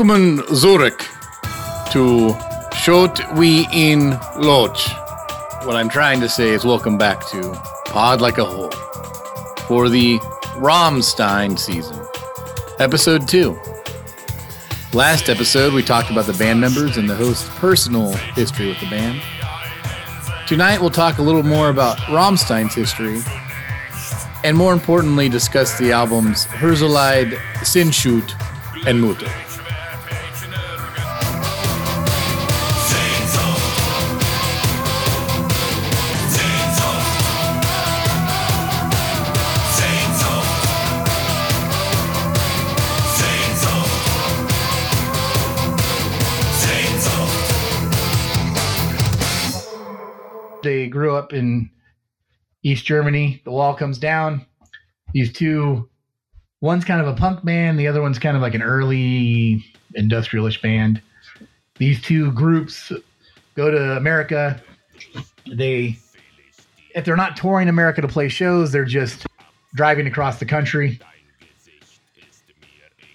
Willkommen Zurich to Schot We in Loch. What I'm trying to say is welcome back to Pod Like a Hole for the Rammstein season, episode 2. Last episode, we talked about the band members and the host's personal history with the band. Tonight, we'll talk a little more about Rammstein's history and more importantly, discuss the albums Herzeleid, Sehnsucht, and Mutter. East Germany. The wall comes down. These two, one's kind of a punk band, the other one's kind of like an early industrialist band. These two groups go to America. They, if they're not touring America to play shows, they're just driving across the country.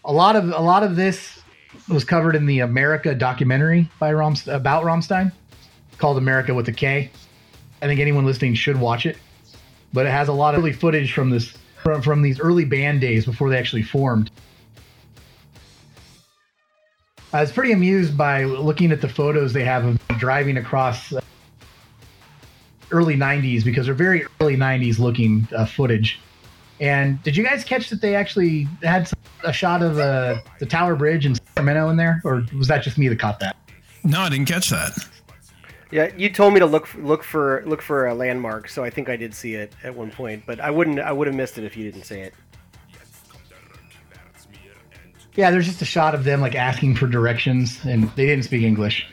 A lot of a lot of this was covered in the America documentary by Romst- about Rammstein called America with a K. I think anyone listening should watch it. But it has a lot of early footage from this from, from these early band days before they actually formed. I was pretty amused by looking at the photos they have of driving across uh, early 90s because they're very early 90s looking uh, footage. And did you guys catch that they actually had some, a shot of uh, the Tower Bridge in Sacramento in there? Or was that just me that caught that? No, I didn't catch that. Yeah, you told me to look look for look for a landmark, so I think I did see it at one point, but I wouldn't I would have missed it if you didn't say it. Yeah, there's just a shot of them like asking for directions, and they didn't speak English.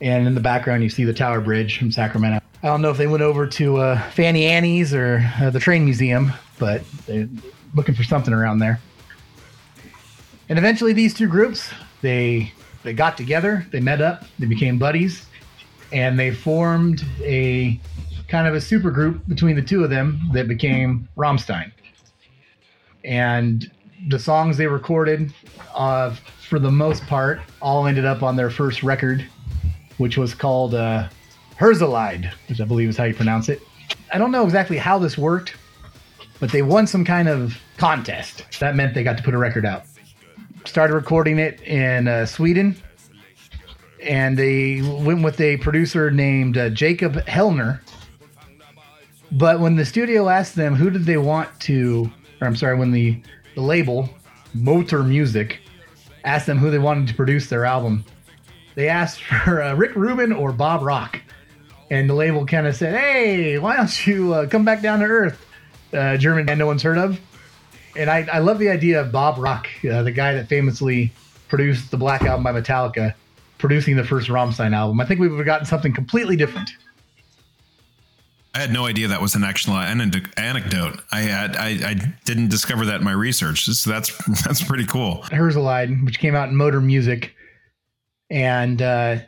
And in the background, you see the Tower Bridge from Sacramento. I don't know if they went over to uh, Fanny Annie's or uh, the Train Museum, but they're looking for something around there. And eventually, these two groups they they got together, they met up, they became buddies, and they formed a kind of a super group between the two of them that became Rammstein. And the songs they recorded, uh, for the most part, all ended up on their first record, which was called uh, Herzeleid, which I believe is how you pronounce it. I don't know exactly how this worked, but they won some kind of contest. That meant they got to put a record out. Started recording it in uh, Sweden, and they went with a producer named uh, Jacob Hellner. But when the studio asked them who did they want to, or I'm sorry, when the, the label, Motor Music, asked them who they wanted to produce their album, they asked for uh, Rick Rubin or Bob Rock. And the label kind of said, hey, why don't you uh, come back down to earth? Uh, German band no one's heard of. And I, I love the idea of Bob Rock, uh, the guy that famously produced the Black Album by Metallica, producing the first Rammstein album. I think we would have gotten something completely different. I had no idea that was an actual anecdote. I had I, I didn't discover that in my research. So that's that's pretty cool. Herzeleid, which came out in Motor Music, and uh,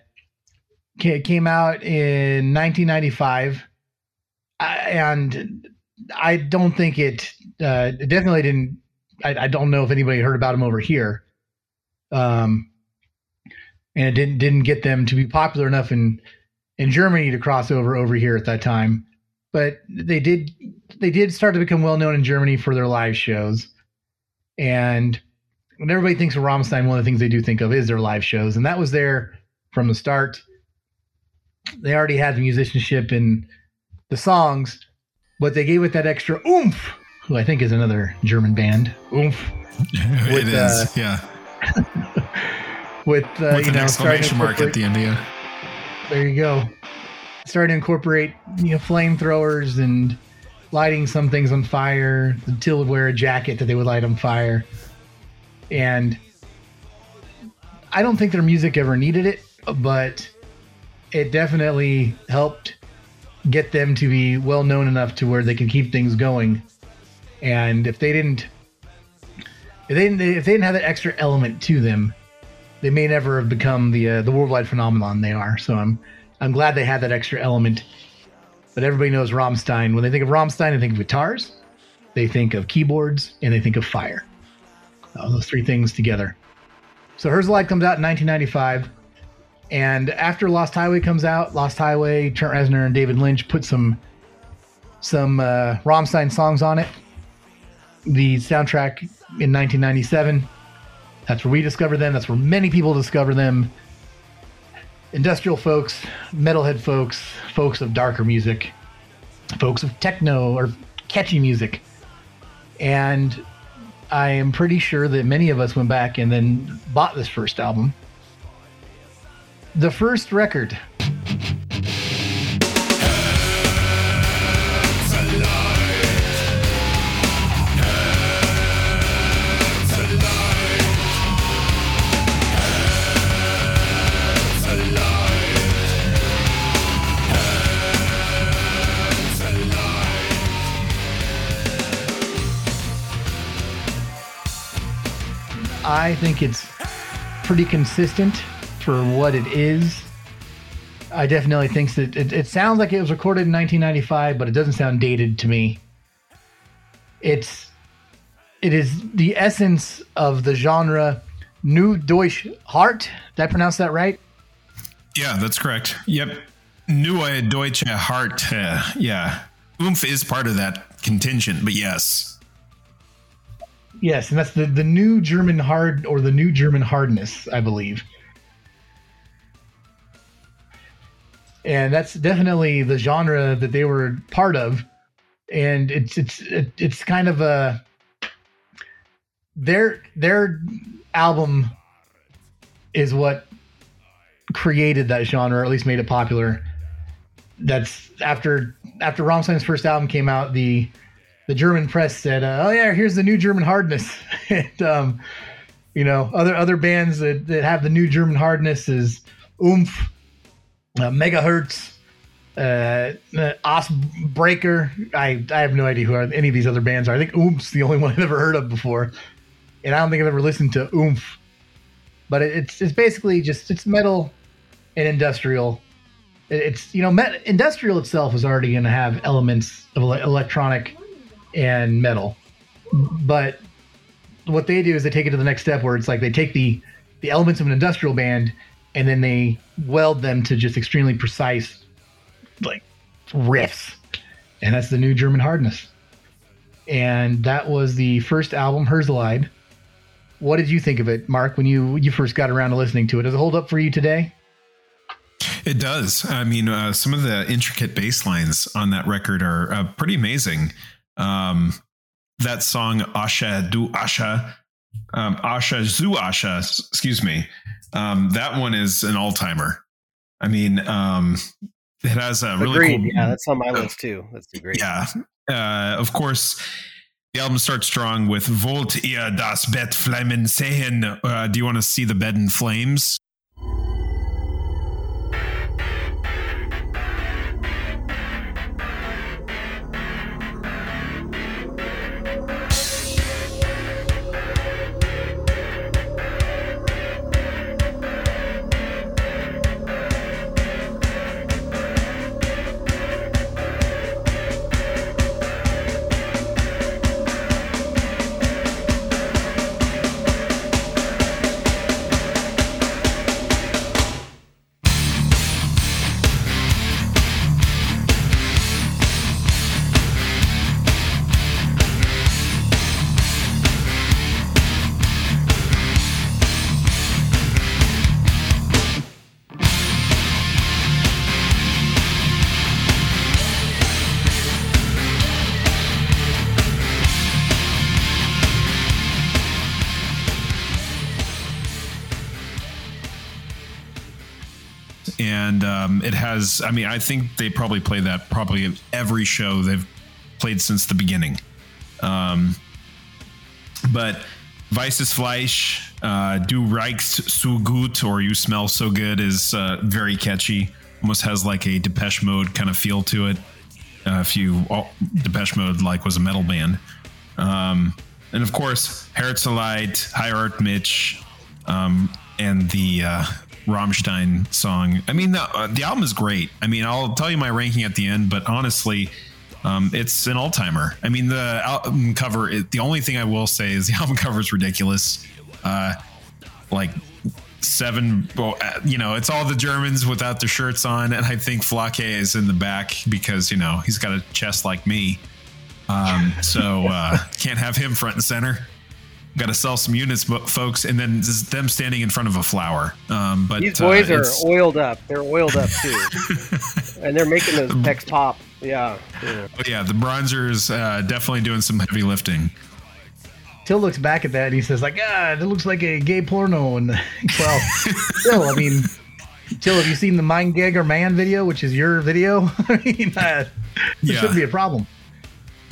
ca- came out in 1995. I, and I don't think it, uh, it definitely didn't. I, I don't know if anybody heard about him over here. Um, and it didn't didn't get them to be popular enough in in Germany to cross over over here at that time. But they did they did start to become well known in Germany for their live shows. And when everybody thinks of Rammstein, one of the things they do think of is their live shows, and that was there from the start. They already had the musicianship in the songs, but they gave it that extra oomph, who I think is another German band. Oomph. it With, is, uh, yeah. With, uh, With you an know, exclamation mark at the end. Yeah. There you go. Starting to incorporate, you know, flamethrowers and lighting some things on fire. Till would wear a jacket that they would light on fire. And I don't think their music ever needed it, but it definitely helped get them to be well known enough to where they can keep things going. And if they didn't, if they didn't, if they didn't have that extra element to them, they may never have become the uh, the worldwide phenomenon they are. So I'm I'm glad they had that extra element. But everybody knows Rammstein. When they think of Rammstein, they think of guitars, they think of keyboards, and they think of fire. Uh, those three things together. So Herzeleid comes out in 1995, and after Lost Highway comes out, Lost Highway, Trent Reznor and David Lynch put some some uh, Rammstein songs on it. The soundtrack in 1997. That's where we discovered them. That's where many people discover them. Industrial folks, metalhead folks, folks of darker music, folks of techno or catchy music. And I am pretty sure that many of us went back and then bought this first album. The first record. I think it's pretty consistent for what it is. I definitely think that it, it sounds like it was recorded in 1995, but it doesn't sound dated to me. It's it is the essence of the genre New Deutsche Hart. Did I pronounce that right? Yeah, that's correct. Yep. Neue Deutsche Hart. Uh, yeah. Oomph is part of that contingent, but yes. Yes, and that's the, the new German hard or the new German hardness, I believe. And that's definitely the genre that they were part of. And it's it's it, it's kind of a their their album is what created that genre, or at least made it popular. That's after after Rammstein's first album came out, the the German press said, uh, "Oh yeah, here's the new German hardness." and um, you know, other other bands that, that have the new German hardness is Oomph, uh, Megaherz, uh, uh, Eisbrecher. I I have no idea who any of these other bands are. I think Oomph's the only one I've ever heard of before, and I don't think I've ever listened to Oomph. But it, it's it's basically just it's metal and industrial. It, it's you know, met, industrial itself is already going to have elements of ele- electronic and metal. But what they do is they take it to the next step where it's like they take the the elements of an industrial band and then they weld them to just extremely precise like riffs. And that's the new German hardness. And that was the first album, Herzeleid. What did you think of it, Mark, when you you first got around to listening to it? Does it hold up for you today? It does. I mean, uh, some of the intricate bass lines on that record are uh, pretty amazing. Um, that song Asha Du Asha, um, Asche zu Asche, excuse me. Um, that one is an all timer. I mean, um, it has a really Agreed. cool. Yeah, that's on my list too. That's great. Yeah. Uh, of course, the album starts strong with Volt ihr das Bett flammen sehen. Uh, do you want to see the bed in flames? Um, it has. I mean, I think they probably play that probably in every show they've played since the beginning. Um, but Weißes Fleisch, uh, Du riechst so gut, or You Smell So Good is uh, very catchy. Almost has like a Depeche Mode kind of feel to it. Uh, if you all, Depeche Mode like was a metal band, um, and of course Herzeleid, Heirate mich, um, and the uh, Rammstein song. I mean, the, uh, the album is great. I mean, I'll tell you my ranking at the end, but honestly, um, it's an all timer. I mean, the album cover, the only thing I will say is the album cover is ridiculous. Uh, like seven. Uh, you know, it's all the Germans without their shirts on, and I think Flake is in the back because you know he's got a chest like me. Um, so uh, can't have him front and center. Got to sell some units, folks, and then them standing in front of a flower. Um, but these boys uh, are oiled up. They're oiled up too, and they're making those pecs pop. Yeah. Yeah, oh, yeah the bronzers uh, definitely doing some heavy lifting. Till looks back at that and he says, like, ah, it looks like a gay porno. And well, still, I mean, Till, have you seen the Mann gegen Mann video, which is your video? I mean, uh, yeah. shouldn't be a problem.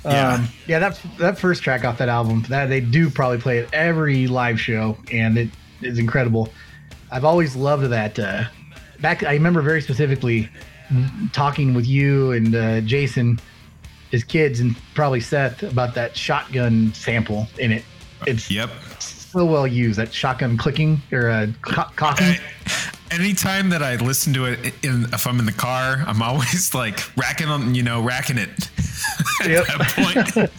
Yeah. Um, yeah, that that first track off that album, that they do probably play at every live show, and it is incredible. I've always loved that. Uh, back, I remember very specifically talking with you and uh, Jason, his kids, and probably Seth about that shotgun sample in it. It's yep so well used. That shotgun clicking or uh, co- cocking anytime that I listen to it, in, if I'm in the car, I'm always like racking on, you know, racking it. At that point.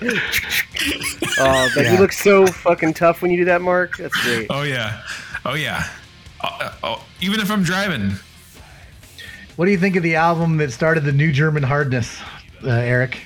oh, but yeah. you look so fucking tough when you do that, Mark. That's great. Oh yeah, oh yeah. Uh, oh, even if I'm driving. What do you think of the album that started the new German hardness, uh, Eric?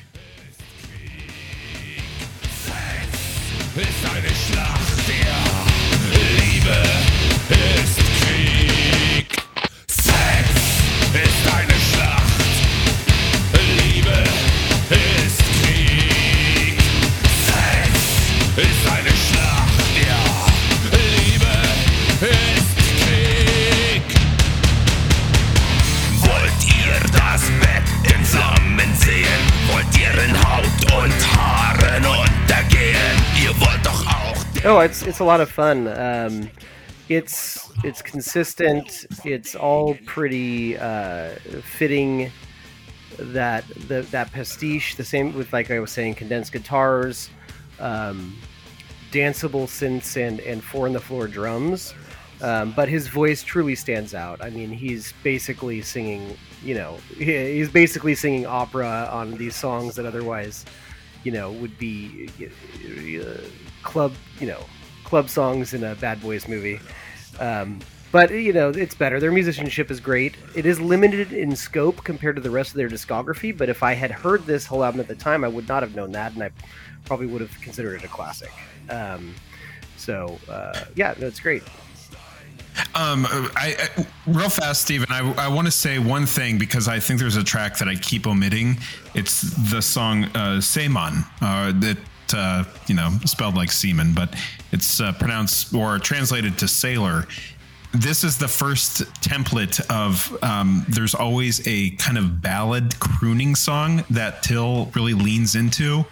Oh, it's it's a lot of fun. Um, it's it's consistent. It's all pretty uh, fitting. That the that pastiche, the same with like I was saying, condensed guitars, um, danceable synths, and and four on the floor drums. Um, but his voice truly stands out. I mean, he's basically singing. You know, he's basically singing opera on these songs that otherwise, you know, would be uh, club, you know, club songs in a Bad Boys movie. Um, but you know, it's better. Their musicianship is great. It is limited in scope compared to the rest of their discography. But if I had heard this whole album at the time, I would not have known that, and I probably would have considered it a classic. Um, so uh, yeah, no, it's great. Um, I, I, real fast, Steven, I, I want to say one thing because I think there's a track that I keep omitting. It's the song uh, uh, that uh, you know, spelled like semen, but it's uh, pronounced or translated to sailor. This is the first template of um, there's always a kind of ballad crooning song that Till really leans into.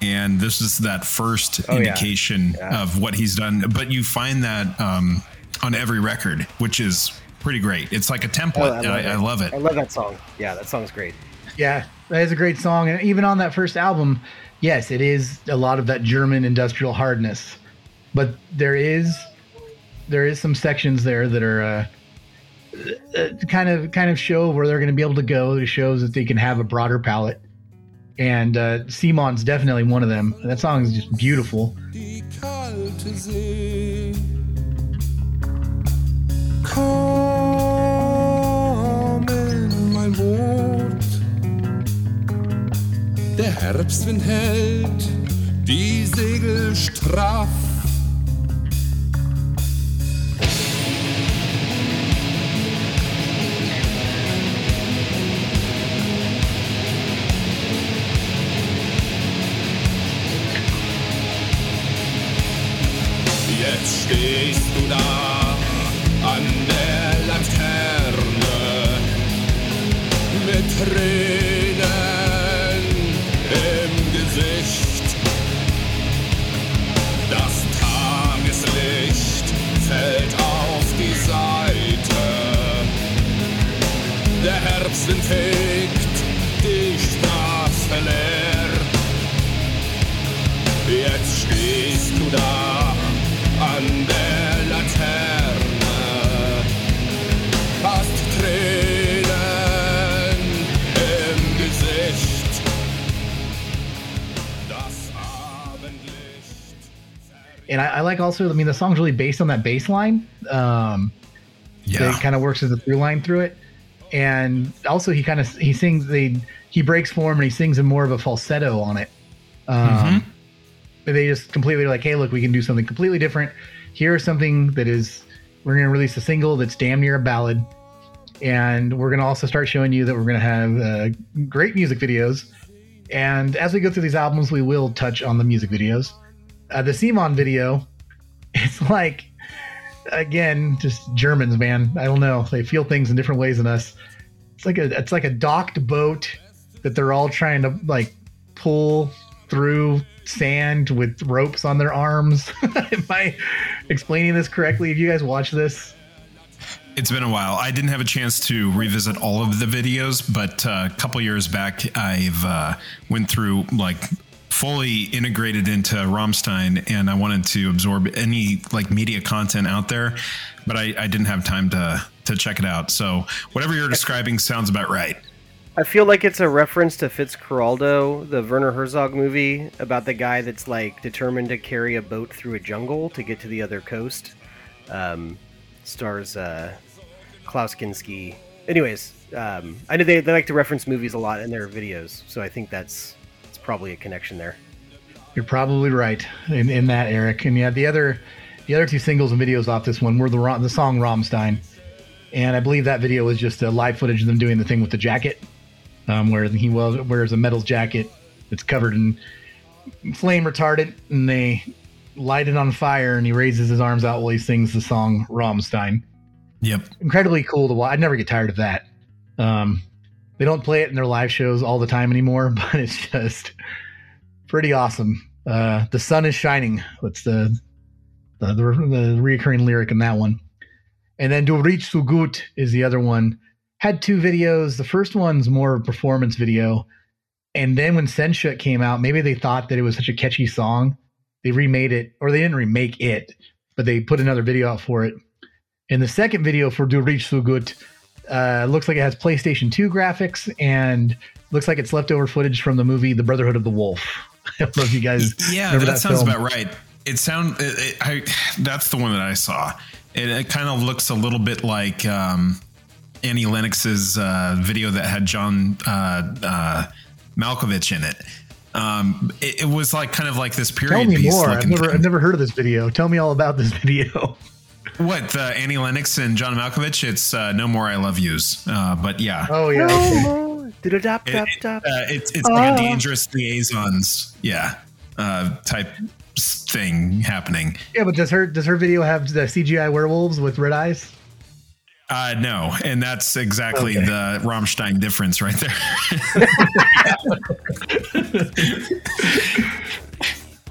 And this is that first oh, indication yeah. Yeah. of what he's done. But you find that um, on every record, which is pretty great. It's like a template. Oh, I, love I, I, love it. I love that song. Yeah, that song's great. Yeah, that is a great song. And even on that first album, yes, it is a lot of that German industrial hardness, but there is there is some sections there that are uh, uh, kind of kind of show where they're going to be able to go It shows that they can have a broader palette. And uh, Seemann's definitely one of them. That song is just beautiful. Der Herbstwind hält die Segel straff. Jetzt stehst du da an der Laterne mit Tränen. Straße leer. Jetzt stehst du da an der Laterne, hast Tränen im Gesicht. Das Abendlicht. And I, I, like also, I mean, the song's really based on that bass line. Um, yeah. It kind of works as a through line through it. And also, he kind of he sings they he breaks form and he sings in more of a falsetto on it. Um, but They just completely like, hey, look, we can do something completely different. Here's something that is we're going to release a single that's damn near a ballad, and we're going to also start showing you that we're going to have uh, great music videos. And as we go through these albums, we will touch on the music videos. Uh, the Seemann video, it's like again, just Germans, man. I don't know. They feel things in different ways than us. It's like a it's like a docked boat that they're all trying to like pull through sand with ropes on their arms. Am I explaining this correctly? Have you guys watched this? It's been a while. I didn't have a chance to revisit all of the videos, but uh, a couple years back, I've uh, went through like fully integrated into Rammstein, and I wanted to absorb any like media content out there, but I, I didn't have time to to check it out. So whatever you're describing sounds about right. I feel like it's a reference to Fitzcarraldo, the Werner Herzog movie about the guy that's like determined to carry a boat through a jungle to get to the other coast. Um, stars uh, Klaus Kinski. Anyways, um, I know they, they like to reference movies a lot in their videos, so I think that's probably a connection there. You're probably right in, in that, Eric. And yeah, the other the other two singles and videos off this one were the the song Rammstein, and I believe that video was just a live footage of them doing the thing with the jacket, um, where he well, wears a metal jacket that's covered in flame retardant, and they light it on fire, and he raises his arms out while he sings the song Rammstein. Yep. Incredibly cool to watch. I'd never get tired of that. Um, they don't play it in their live shows all the time anymore, but it's just pretty awesome. Uh, the sun is shining. That's the the, the the reoccurring lyric in that one. And then Du so gut is the other one. Had two videos. The first one's more of a performance video. And then when Sehnsucht came out, maybe they thought that it was such a catchy song, they remade it, or they didn't remake it, but they put another video out for it. And the second video for Du so gut uh, looks like it has PlayStation 2 graphics and looks like it's leftover footage from the movie The Brotherhood of the Wolf. I don't know if you guys Yeah, remember that, sounds film. about right. It sound it, it, I that's the one that I saw. It, it kind of looks a little bit like um, Annie Lennox's uh, video that had John uh, uh, Malkovich in it. Um, it. It was like kind of like this period Tell me piece more. I've never, thing. I've never heard of this video. Tell me all about this video. What the Annie Lennox and John Malkovich? It's uh, no more I love yous. Uh, but yeah, Oh yeah. okay. No, dop It- it- uh, it's it's like Oh. a dangerous liaisons, yeah, uh, type thing happening. Yeah, but does her does her video have the CGI werewolves with red eyes? Uh, no, and that's exactly Okay. the Rammstein difference right there.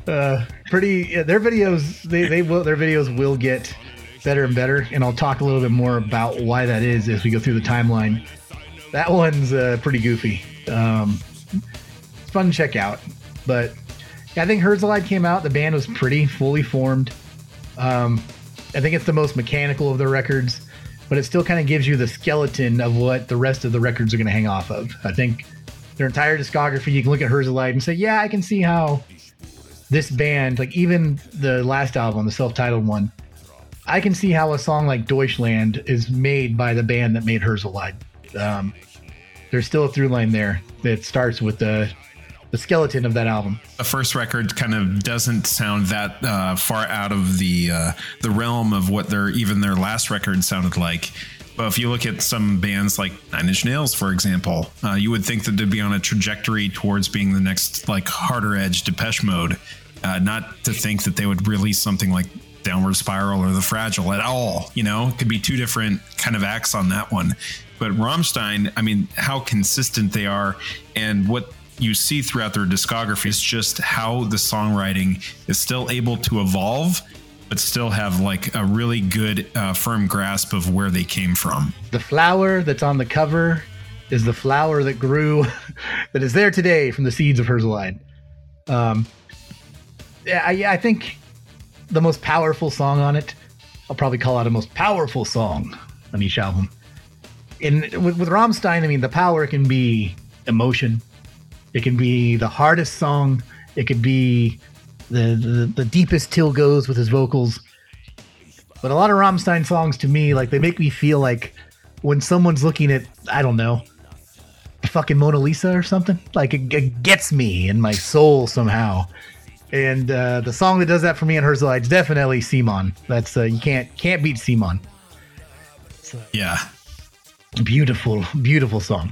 Uh, pretty. Yeah, their videos they they will their videos will get better and better, and I'll talk a little bit more about why that is as we go through the timeline. That one's uh, pretty goofy. Um, it's fun to check out, but I think Herzeleid came out. The band was pretty fully formed. Um, I think it's the most mechanical of the records, but it still kind of gives you the skeleton of what the rest of the records are going to hang off of. I think their entire discography, you can look at Herzeleid and say, yeah, I can see how this band, like even the last album, the self-titled one, I can see how a song like Deutschland is made by the band that made Herzeleid. Um, there's still a through line there that starts with the the skeleton of that album. the first record kind of doesn't sound that uh, far out of the uh, the realm of what their even their last record sounded like. But if you look at some bands like Nine Inch Nails, for example, uh, you would think that they'd be on a trajectory towards being the next like harder edge Depeche Mode. Uh, not to think that they would release something like Downward Spiral or The Fragile at all. You know, it could be two different kind of acts on that one. But Rammstein, I mean, how consistent they are and what you see throughout their discography is just how the songwriting is still able to evolve, but still have like a really good, uh, firm grasp of where they came from. The flower that's on the cover is the flower that grew, that is there today from the seeds of Herzeleid. Um, yeah, I, I think the most powerful song on it, I'll probably call out a most powerful song on each album. And with, with Rammstein, I mean, the power can be emotion. It can be the hardest song. It could be the, the the deepest Till goes with his vocals. But a lot of Rammstein songs to me, like they make me feel like when someone's looking at I don't know, fucking Mona Lisa or something. Like it, it gets me in my soul somehow. And uh, the song that does that for me in Herzl is definitely Seemann. That's uh, you can't can't beat Seemann. Yeah. Beautiful, beautiful song.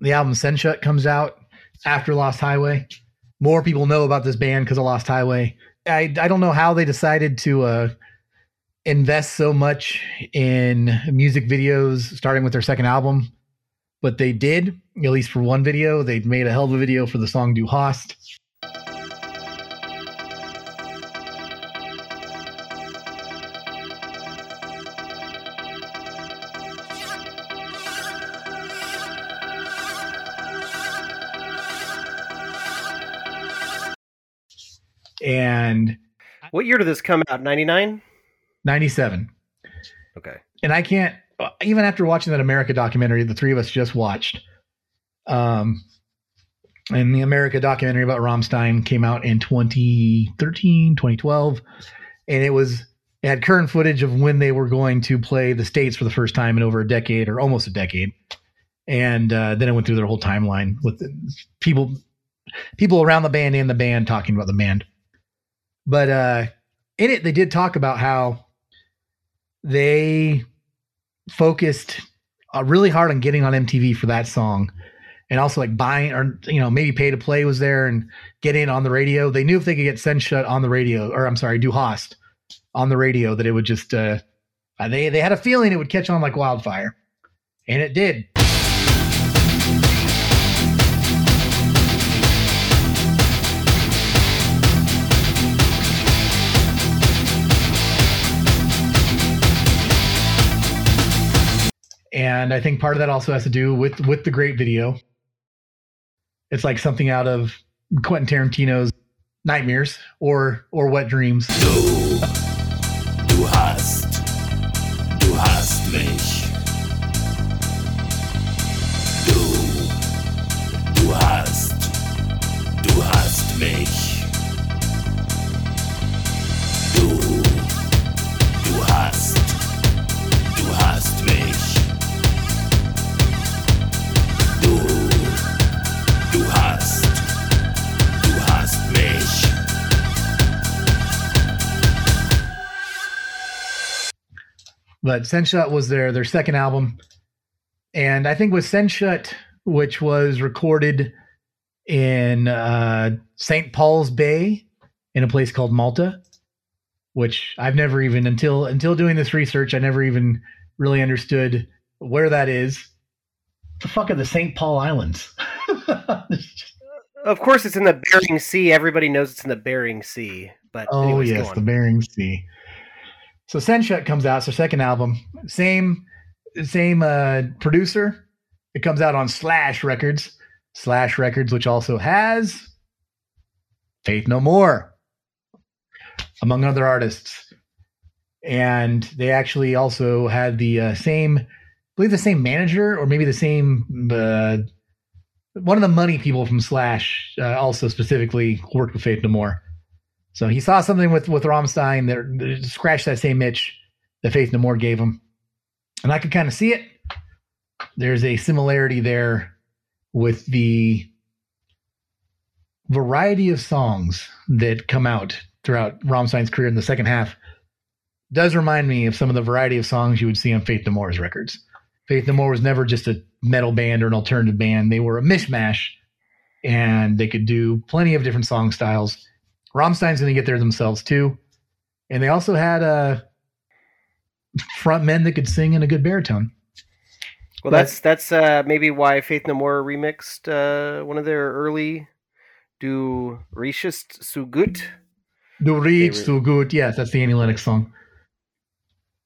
The album Sehnsucht comes out after Lost Highway. More people know about this band because of Lost Highway. I, I don't know how they decided to uh, invest so much in music videos, starting with their second album, but they did, at least for one video. They made a hell of a video for the song Du Hast. And What year did this come out? 99? 97. Okay. and I can't even after watching that America documentary, the three of us just watched. Um, and the America documentary about Rammstein came out in 2013, 2012, and it was it had current footage of when they were going to play the states for the first time in over a decade or almost a decade. And uh, then it went through their whole timeline with people people around the band and the band talking about the band. But uh, in it, they did talk about how they focused uh, really hard on getting on MTV for that song and also like buying or you know maybe pay to play was there and get in on the radio. They knew if they could get Sehnsucht on the radio or I'm sorry, Du Hast on the radio that it would just uh, they they had a feeling it would catch on like wildfire. And it did. And I think part of that also has to do with with the great video. It's like something out of Quentin Tarantino's Nightmares or or Wet Dreams. Du, du hast, du hast mich. Du, du hast, du hast mich. But Sehnsucht was their their second album, and I think with Sehnsucht, which was recorded in uh, St. Paul's Bay in a place called Malta, which I've never even until until doing this research, I never even really understood where that is. The fuck are the St. Paul Islands? Of course, it's in the Bering Sea. Everybody knows it's in the Bering Sea. But Oh anyways, yes, the Bering Sea. So Sehnsucht comes out. It's their second album. Same, same uh, producer. It comes out on Slash Records. Slash Records, which also has Faith No More, among other artists. And they actually also had the uh, same, I believe, the same manager or maybe the same. Uh, one of the money people from Slash uh, also specifically worked with Faith No More. So he saw something with with Rammstein that, that scratched that same itch that Faith No More gave him, and I could kind of see it. There's a similarity there with the variety of songs that come out throughout Rammstein's career in the second half. Does remind me of some of the variety of songs you would see on Faith No More's records. Faith No More was never just a metal band or an alternative band. They were a mishmash and they could do plenty of different song styles. Rammstein's going to get there themselves too. And they also had uh, front men that could sing in a good baritone. Well, But- that's that's uh, maybe why Faith No More remixed uh, one of their early "Du riechest so gut." Du riechst so gut. Yes, that's the Annie Lennox song.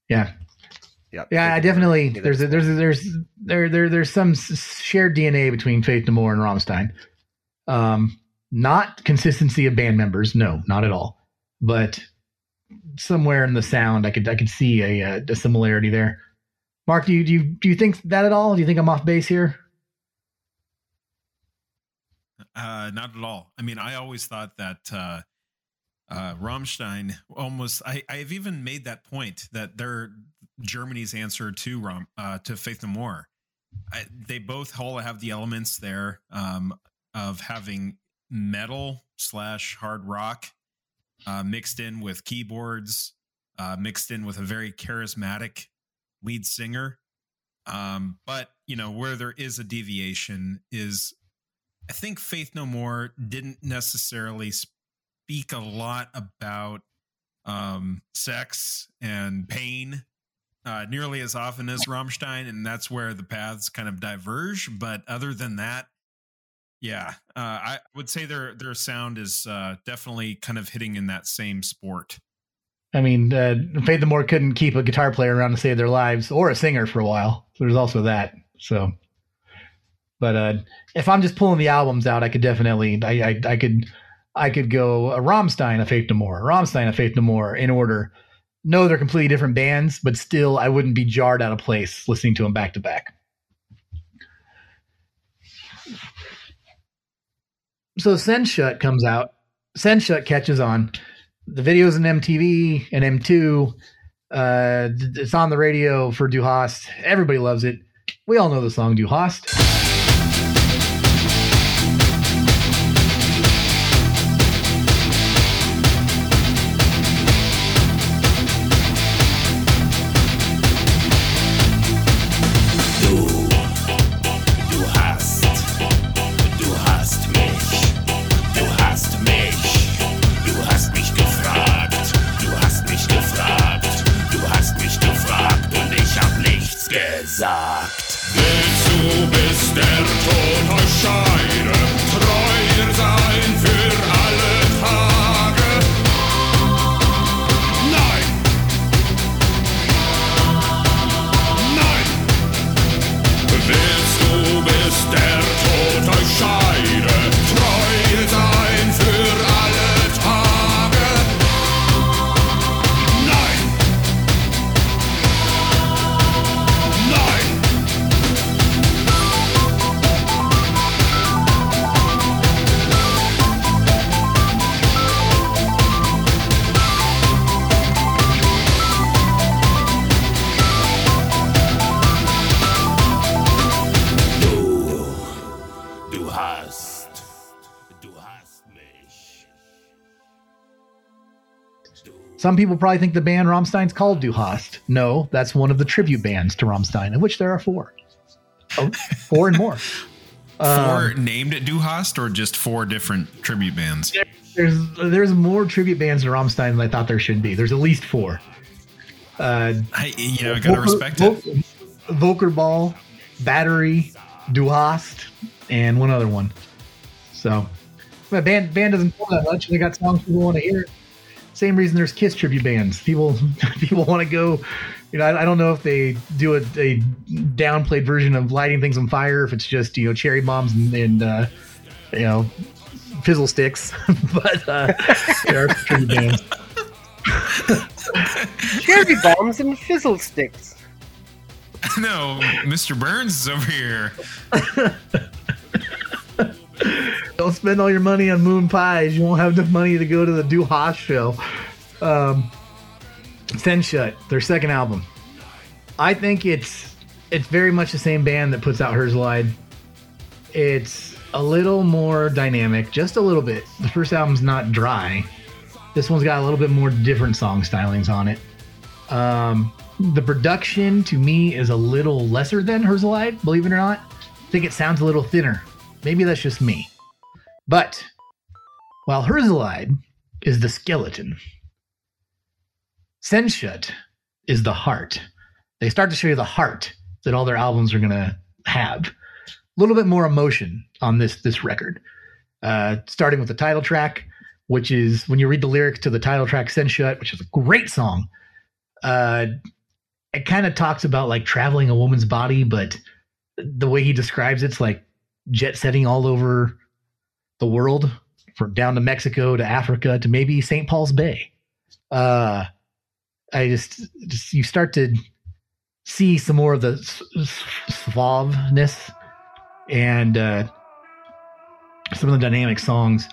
Yeah. Yeah, I definitely Yeah, there's a, there's a, there's there there there's some shared DNA between Faith No More and Rammstein. Um, not consistency of band members, no, not at all. But somewhere in the sound, I could I could see a, a, a similarity there. Mark, do you do you do you think that at all? Do you think I'm off base here? Uh, not at all. I mean, I always thought that uh, uh, Rammstein almost. I, I've even made that point that they're Germany's answer to Ram uh, to Faith No More. I, they both all have the elements there um, of having metal slash hard rock uh, mixed in with keyboards, uh, mixed in with a very charismatic lead singer. Um, but you know where there is a deviation is I think Faith No More didn't necessarily speak a lot about um, sex and pain uh, nearly as often as Rammstein, and that's where the paths kind of diverge. But other than that, yeah, uh, I would say their their sound is uh, definitely kind of hitting in that same sport. I mean, uh, Faith No More couldn't keep a guitar player around to save their lives or a singer for a while. So there's also that. So, but uh, if I'm just pulling the albums out, I could definitely, I, I, I could, I could go a Rammstein, a Faith No More, a Rammstein, a Faith No More in order. No, they're completely different bands, but still, I wouldn't be jarred out of place listening to them back to back. So Sehnsucht comes out. Sehnsucht catches on the videos in MTV and M2. Uh, it's on the radio for Du Hast. Everybody loves it. We all know the song Du Hast. Some people probably think the band Rammstein's called Du Hast. No, that's one of the tribute bands to Rammstein, of which there are four. Oh, four and more. Four Um, named at Du Hast or just four different tribute bands? there's there's more tribute bands to Rammstein than I thought there should be. There's at least four. Uh, I, you know, I gotta Volker- respect it. Vol- Volker Ball, Battery, Du Hast, and one other one. So, my band band doesn't pull that much. They got songs people want to hear. Same reason there's Kiss tribute bands. People people want to go. You know, I, I don't know if they do a, a downplayed version of lighting things on fire. If it's just you know cherry bombs and, and uh, you know fizzle sticks, but uh, there are tribute bands. Cherry bombs and fizzle sticks. no, Mr. Burns is over here. Don't spend all your money on moon pies. You won't have enough money to go to the Du Hast show. Um, Sehnsucht, their second album. I think it's it's very much the same band that puts out Herzeleid. It's a little more dynamic, just a little bit. The first album's not dry. This one's got a little bit more different song stylings on it. Um, the production to me is a little lesser than Herzeleid, believe it or not. I think it sounds a little thinner. Maybe that's just me. But while Herzeleid is the skeleton, Sehnsucht is the heart. They start to show you the heart that all their albums are going to have. A little bit more emotion on this this record. Uh, starting with the title track, which is when you read the lyrics to the title track Sehnsucht, which is a great song. Uh, it kind of talks about like traveling a woman's body, but the way he describes it's like jet setting all over the world from down to Mexico to Africa to maybe St. Paul's Bay. Uh, I just, just you start to see some more of the suaveness and uh, some of the dynamic songs.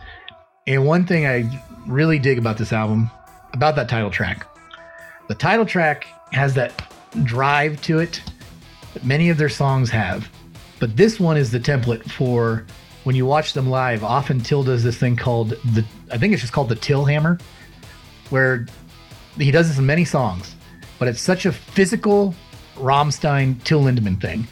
And one thing I really dig about this album, about that title track, the title track has that drive to it that many of their songs have. But this one is the template for when you watch them live. Often Till does this thing called the, I think it's just called the Till Hammer, where he does this in many songs, but it's such a physical Rammstein Till Lindemann thing.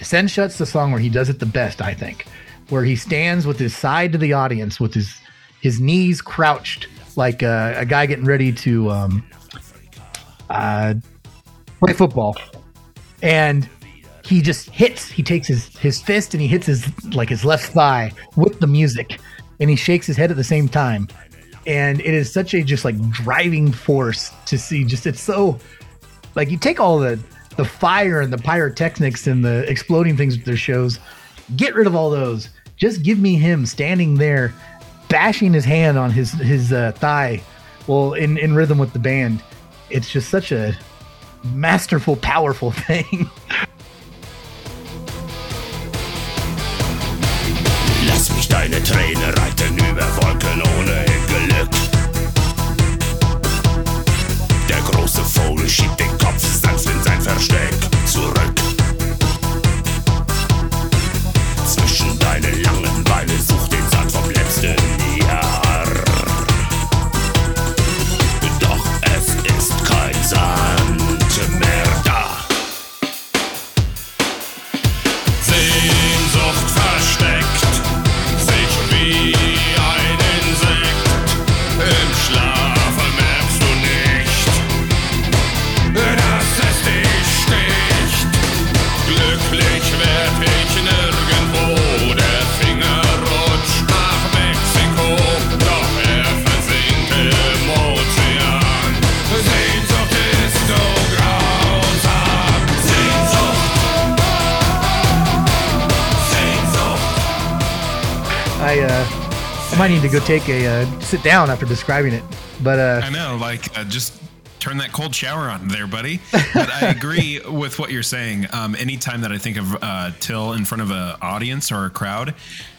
Sehnsucht's the song where he does it the best, I think, where he stands with his side to the audience with his his knees crouched like a, a guy getting ready to um, uh, play football, and he just hits. He takes his his fist and he hits his like his left thigh with the music, and he shakes his head at the same time. And it is such a just like driving force to see. Just it's so like you take all the the fire and the pyrotechnics and the exploding things with their shows. Get rid of all those. Just give me him standing there, bashing his hand on his his uh, thigh, well in in rhythm with the band. It's just such a masterful, powerful thing. Deine Träne reiten über Wolken ohne Glück. Der große Vogel schiebt den Kopf sanft in sein Versteck zurück. Zwischen deine langen Beine I might need to go take a uh, sit down after describing it. But uh, I know, like, uh, just turn that cold shower on there, buddy. But I agree with what you're saying. Um, anytime that I think of uh, Till in front of an audience or a crowd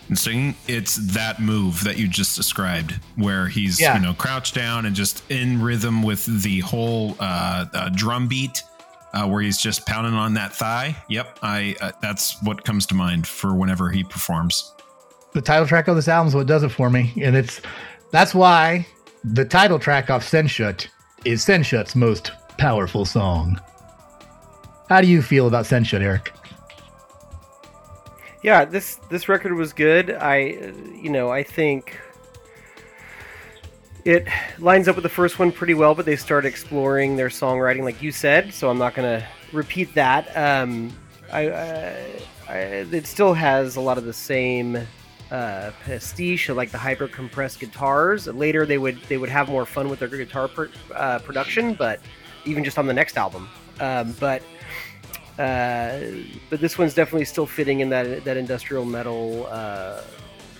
and singing, it's that move that you just described, where he's Yeah. you know crouched down and just in rhythm with the whole uh, uh, drum beat. Uh, where he's just pounding on that thigh. Yep, I. Uh, that's what comes to mind for whenever he performs. The title track of this album is what does it for me, and it's that's why the title track off Sehnsucht is Sehnsucht's most powerful song. How do you feel about Sehnsucht, Eric? Yeah, this this record was good. I, you know, I think it lines up with the first one pretty well, but they start exploring their songwriting, like you said. So I'm not going to repeat that. Um, I, I, I, it still has a lot of the same uh, pastiche, like the hyper compressed guitars. Later, they would they would have more fun with their guitar pr- uh, production, but even just on the next album. Um, but uh, but this one's definitely still fitting in that that industrial metal uh,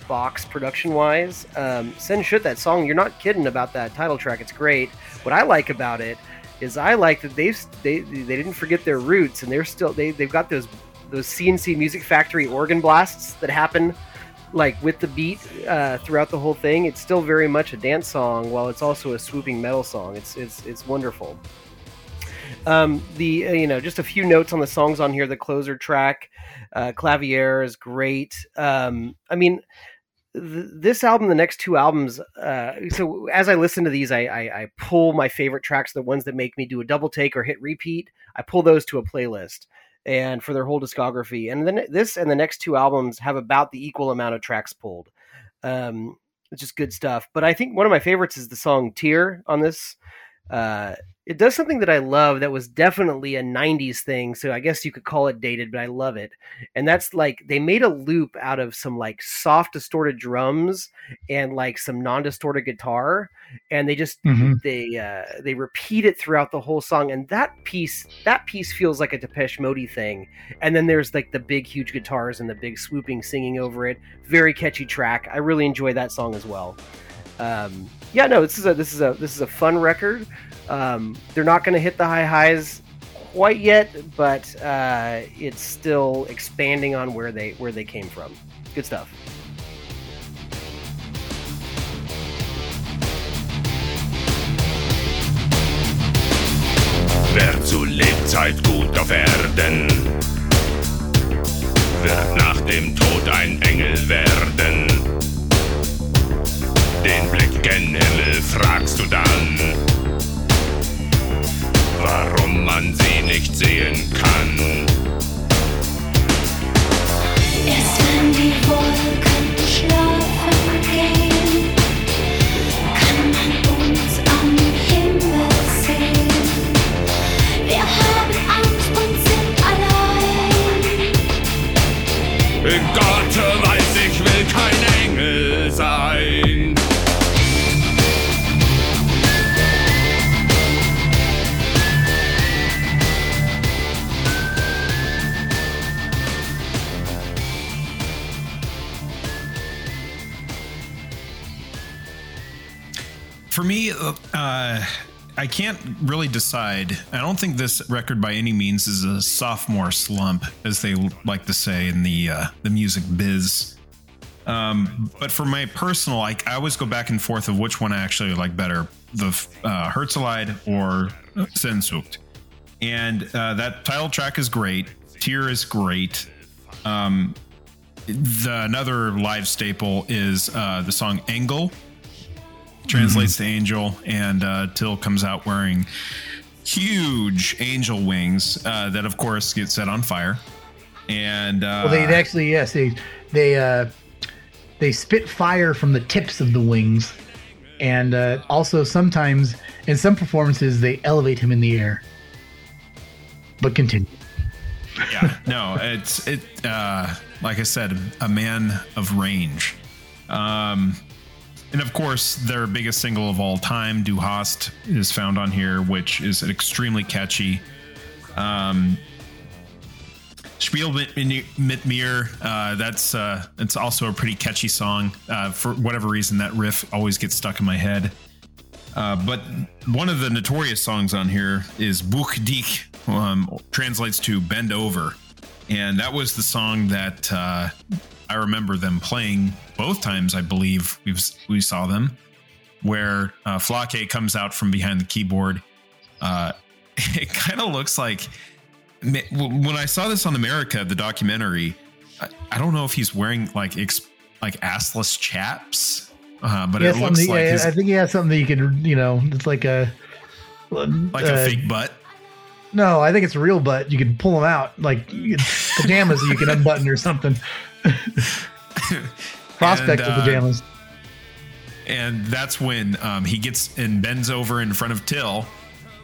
box production wise. Um, Sehnsucht, that song, you're not kidding about that title track. It's great. What I like about it is I like that they've they they didn't forget their roots and they're still they they've got those those C+C Music Factory organ blasts that happen like with the beat uh, throughout the whole thing. It's still very much a dance song while it's also a swooping metal song. It's it's it's wonderful. Um, the uh, you know just a few notes on the songs on here. The closer track, uh, Klavier is great. Um, I mean, th- this album, the next two albums. Uh, so as I listen to these, I, I, I pull my favorite tracks, the ones that make me do a double take or hit repeat. I pull those to a playlist, and for their whole discography. And then this and the next two albums have about the equal amount of tracks pulled. Um, it's just good stuff. But I think one of my favorites is the song "Tier" on this. Uh, it does something that I love that was definitely a 90s thing. So I guess you could call it dated, but I love it. And that's like they made a loop out of some like soft distorted drums and like some non-distorted guitar and they just Mhm. they uh they repeat it throughout the whole song and that piece that piece feels like a Depeche Mode thing. And then there's like the big huge guitars and the big swooping singing over it. Very catchy track. I really enjoy that song as well. Um yeah, no, this is a this is a this is a fun record. Um, they're not going to hit the high highs quite yet, but uh, it's still expanding on where they where they came from. Good stuff. Wer zu Lebzeit wird nach dem Tod ein Engel werden. Den Blick gen Himmel fragst du dann, warum man sie nicht sehen kann. Erst wenn die Wolken schlafen gehen, I can't really decide. I don't think this record by any means is a sophomore slump, as they like to say in the uh, the music biz. Um, but for my personal, like I always go back and forth of which one I actually like better, the uh, or Sehnsucht. And uh, that title track is great. Tier is great. Um, the another live staple is uh, the song Engel translates to angel, and uh, Till comes out wearing huge angel wings uh, that, of course, get set on fire. And uh, Well, they they actually yes they they uh, they spit fire from the tips of the wings, and uh, also sometimes in some performances they elevate him in the air. But continue. yeah, no, it's it. Uh, like I said, a man of range. Um, and of course, their biggest single of all time, Du Hast, is found on here, which is extremely catchy. Um, Spiel mit, mit mir, uh, that's uh, it's also a pretty catchy song. Uh, for whatever reason, that riff always gets stuck in my head. Uh, but one of the notorious songs on here is Bück dich, um, translates to bend over. And that was the song that uh, I remember them playing both times, I believe we've, we saw them, where uh, Flake comes out from behind the keyboard. Uh, it kind of looks like when I saw this on America, the documentary, I, I don't know if he's wearing like ex, like assless chaps, uh, but it looks like yeah, his, I think he has something that you could you know it's like a like uh, a fake butt. No, I think it's a real butt. You can pull them out like pajamas you can unbutton or something. Prospect And, of uh, pajamas. and that's when um, he gets and bends over in front of Till,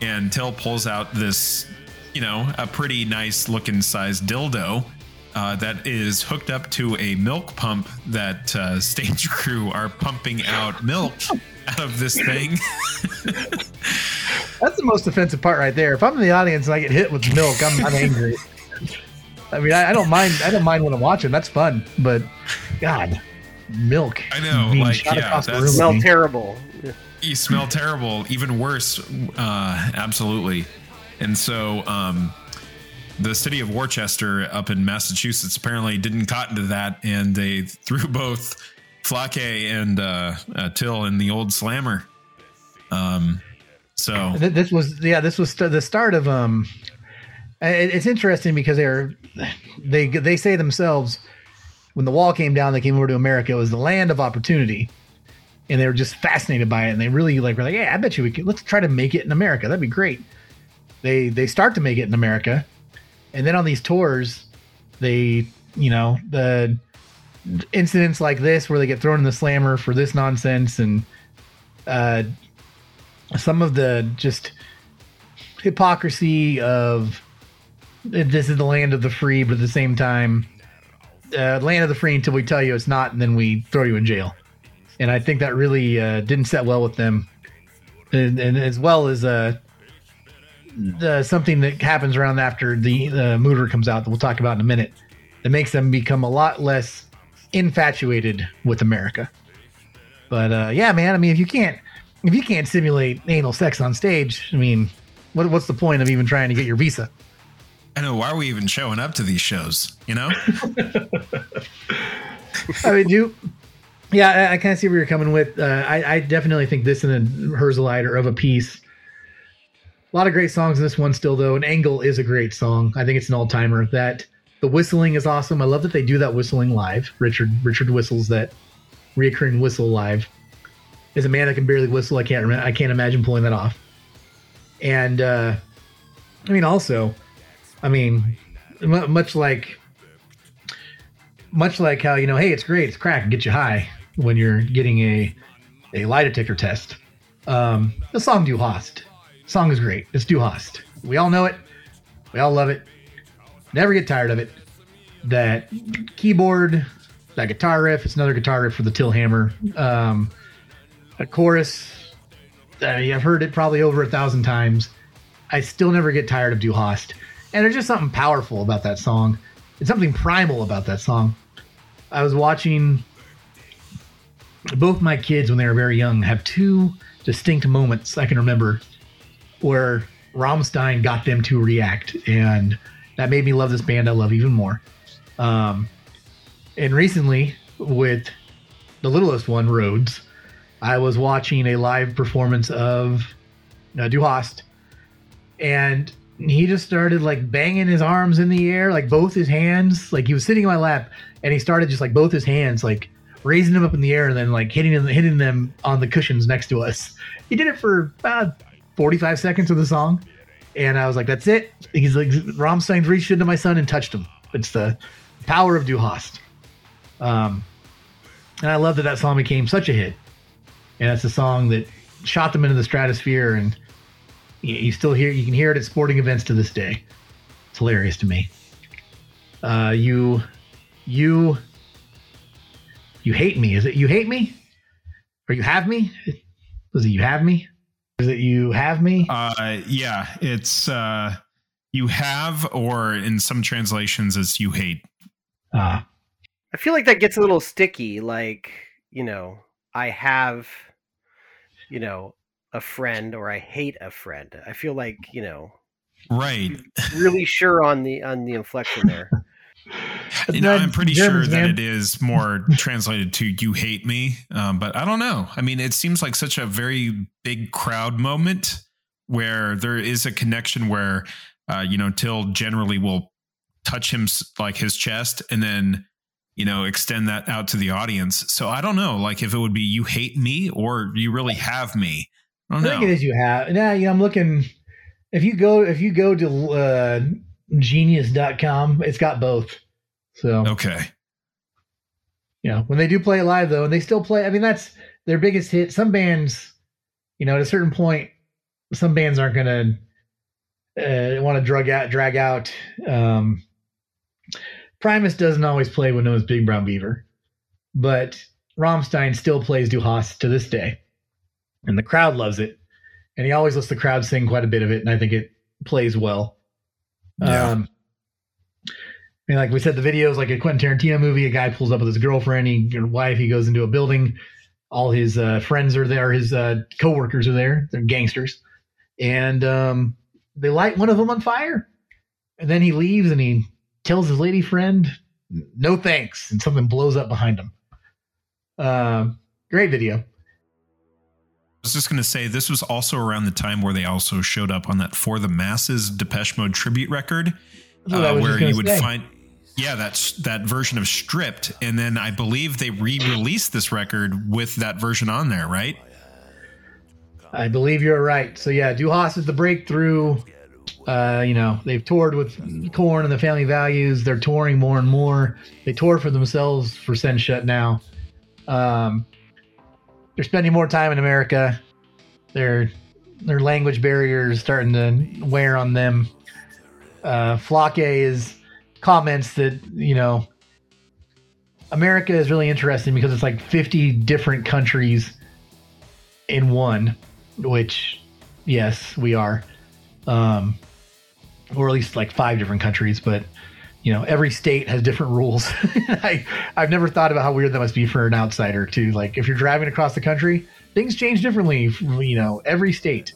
and Till pulls out this, you know, a pretty nice looking sized dildo uh, that is hooked up to a milk pump that uh, stage crew are pumping out milk out of this thing. That's the most offensive part right there. If I'm in the audience and I get hit with milk, I'm, I'm angry. I mean, I, I don't mind. I don't mind when I'm watching. That's fun. But God, milk. I know, being like, shot yeah, across the that's- room with Smell terrible. you smell terrible even worse uh absolutely and so um the city of worcester up in massachusetts apparently didn't cotton to that and they threw both flake and uh, uh till in the old slammer um so This was yeah. This was st- the start of um. It's interesting because they're they they say themselves when the wall came down, they came over to America. It was the land of opportunity, and they were just fascinated by it. And they really like were like, yeah, I bet you we could. Let's try to make it in America. That'd be great. They they start to make it in America, and then on these tours, they you know the incidents like this where they get thrown in the slammer for this nonsense and uh, some of the just hypocrisy of this is the land of the free, but at the same time, uh, land of the free until we tell you it's not, and then we throw you in jail. And I think that really uh, didn't set well with them, and, and as well as uh, the, something that happens around after the uh, Mutter comes out that we'll talk about in a minute, that makes them become a lot less infatuated with America. But uh, yeah, man, I mean, if you can't if you can't simulate anal sex on stage, I mean, what, what's the point of even trying to get your visa? I know why are we even showing up to these shows? You know, I mean, you, yeah, I, I kind of see where you're coming with. Uh, I, I definitely think this and then Herzeleid are of a piece. A lot of great songs in this one still, though. And Engel is a great song. I think it's an all timer. That the whistling is awesome. I love that they do that whistling live. Richard Richard whistles that reoccurring whistle live. As a man that can barely whistle, I can't I can't imagine pulling that off. And uh, I mean, also, I mean, mu- much like much like how you know, hey, it's great, it's crack, get you high when you're getting a a lie detector test. Um, the song "Du Hast" song is great. It's "Du Hast." We all know it. We all love it. Never get tired of it. That keyboard, that guitar riff. It's another guitar riff for the Till Hammer. Um, a chorus. I mean, I've heard it probably over a thousand times. I still never get tired of Du Hast. And there's just something powerful about that song. It's something primal about that song. I was watching both my kids when they were very young have two distinct moments I can remember where Rammstein got them to react, and that made me love this band I love even more. Um, and recently, with the littlest one, Rhodes, I was watching a live performance of uh, Du Hast, and he just started like banging his arms in the air, like both his hands, like he was sitting in my lap, and he started just like both his hands, like raising them up in the air and then like hitting them, hitting them on the cushions next to us. He did it for about 45 seconds of the song, and I was like, "That's it." He's like, Rammstein's reached into my son and touched him. It's the power of Du Hast. Um, and I love that that song became such a hit, and it's a song that shot them into the stratosphere, and you, you still hear you can hear it at sporting events to this day. It's hilarious to me. Uh, you, you, you hate me. Is it you hate me, or you have me? Was it you have me? Is it you have me? uh, yeah, it's uh, you have, or in some translations, it's you hate. Ah, I feel like that gets a little sticky. Like, you know, I have, you know, a friend or I hate a friend. I feel like, you know, Right. really sure on the on the inflection there. You know, I'm pretty Germans, sure that man. it is more translated to "you hate me," um, but I don't know. I mean, it seems like such a very big crowd moment where there is a connection where uh, you know Till generally will touch him like his chest and then you know extend that out to the audience. So I don't know, like if it would be "you hate me" or "you really have me." I think it is you have. Now, yeah, I'm looking. If you go, if you go to uh, genius.com, it's got both. So, Okay. you know, when they do play it live though, and they still play, I mean, that's their biggest hit. Some bands, you know, at a certain point, some bands aren't going to uh, want to drag out, drag out. Um, Primus doesn't always play Wynona's Big Brown Beaver, but Rammstein still plays Du Hast to this day, and the crowd loves it. And he always lets the crowd sing quite a bit of it, and I think it plays well. Yeah. Um, I mean, like we said, the video is like a Quentin Tarantino movie. A guy pulls up with his girlfriend, he, your wife. He goes into a building. All his uh, friends are there. His uh, coworkers are there. They're gangsters, and um, they light one of them on fire. And then he leaves, and he tells his lady friend, "No thanks," and something blows up behind him. Um, great video. I was just going to say this was also around the time where they also showed up on that For the Masses Depeche Mode tribute record, That's what I uh, where you would say. find Yeah, that's that version of Stripped, and then I believe they re-released this record with that version on there, right? I believe you're right. So yeah, Du Hast is the breakthrough. Uh, you know, they've toured with Korn and the Family Values. They're touring more and more. They tour for themselves for Sehnsucht now. Um, they're spending more time in America. Their their language barriers starting to wear on them. Uh, Flake is comments that you know America is really interesting because it's like 50 different countries in one, which yes, we are. Um, or at least like five different countries, but you know, every state has different rules. I I've never thought about how weird that must be for an outsider to like if you're driving across the country, things change differently, you know, every state.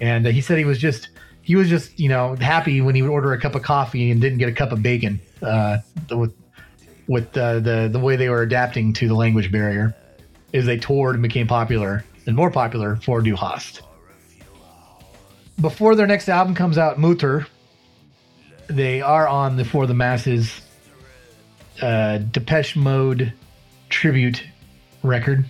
And he said he was just he was just, you know, happy when he would order a cup of coffee and didn't get a cup of bacon uh with with uh, the the way they were adapting to the language barrier is they toured and became popular and more popular for Du Hast. Before their next album comes out, Mutter, they are on the For the Masses uh, Depeche Mode tribute record.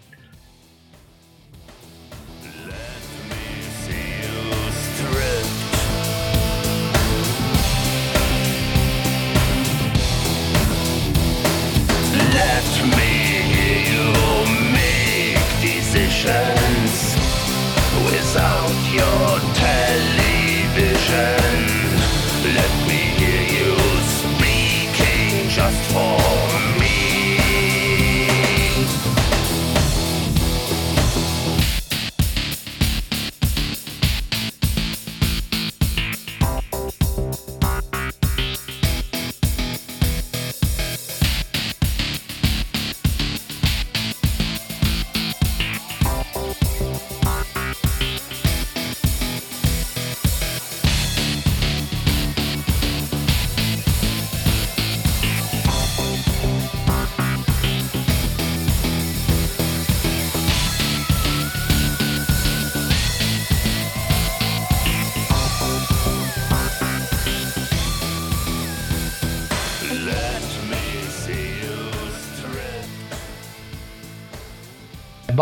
Without your television.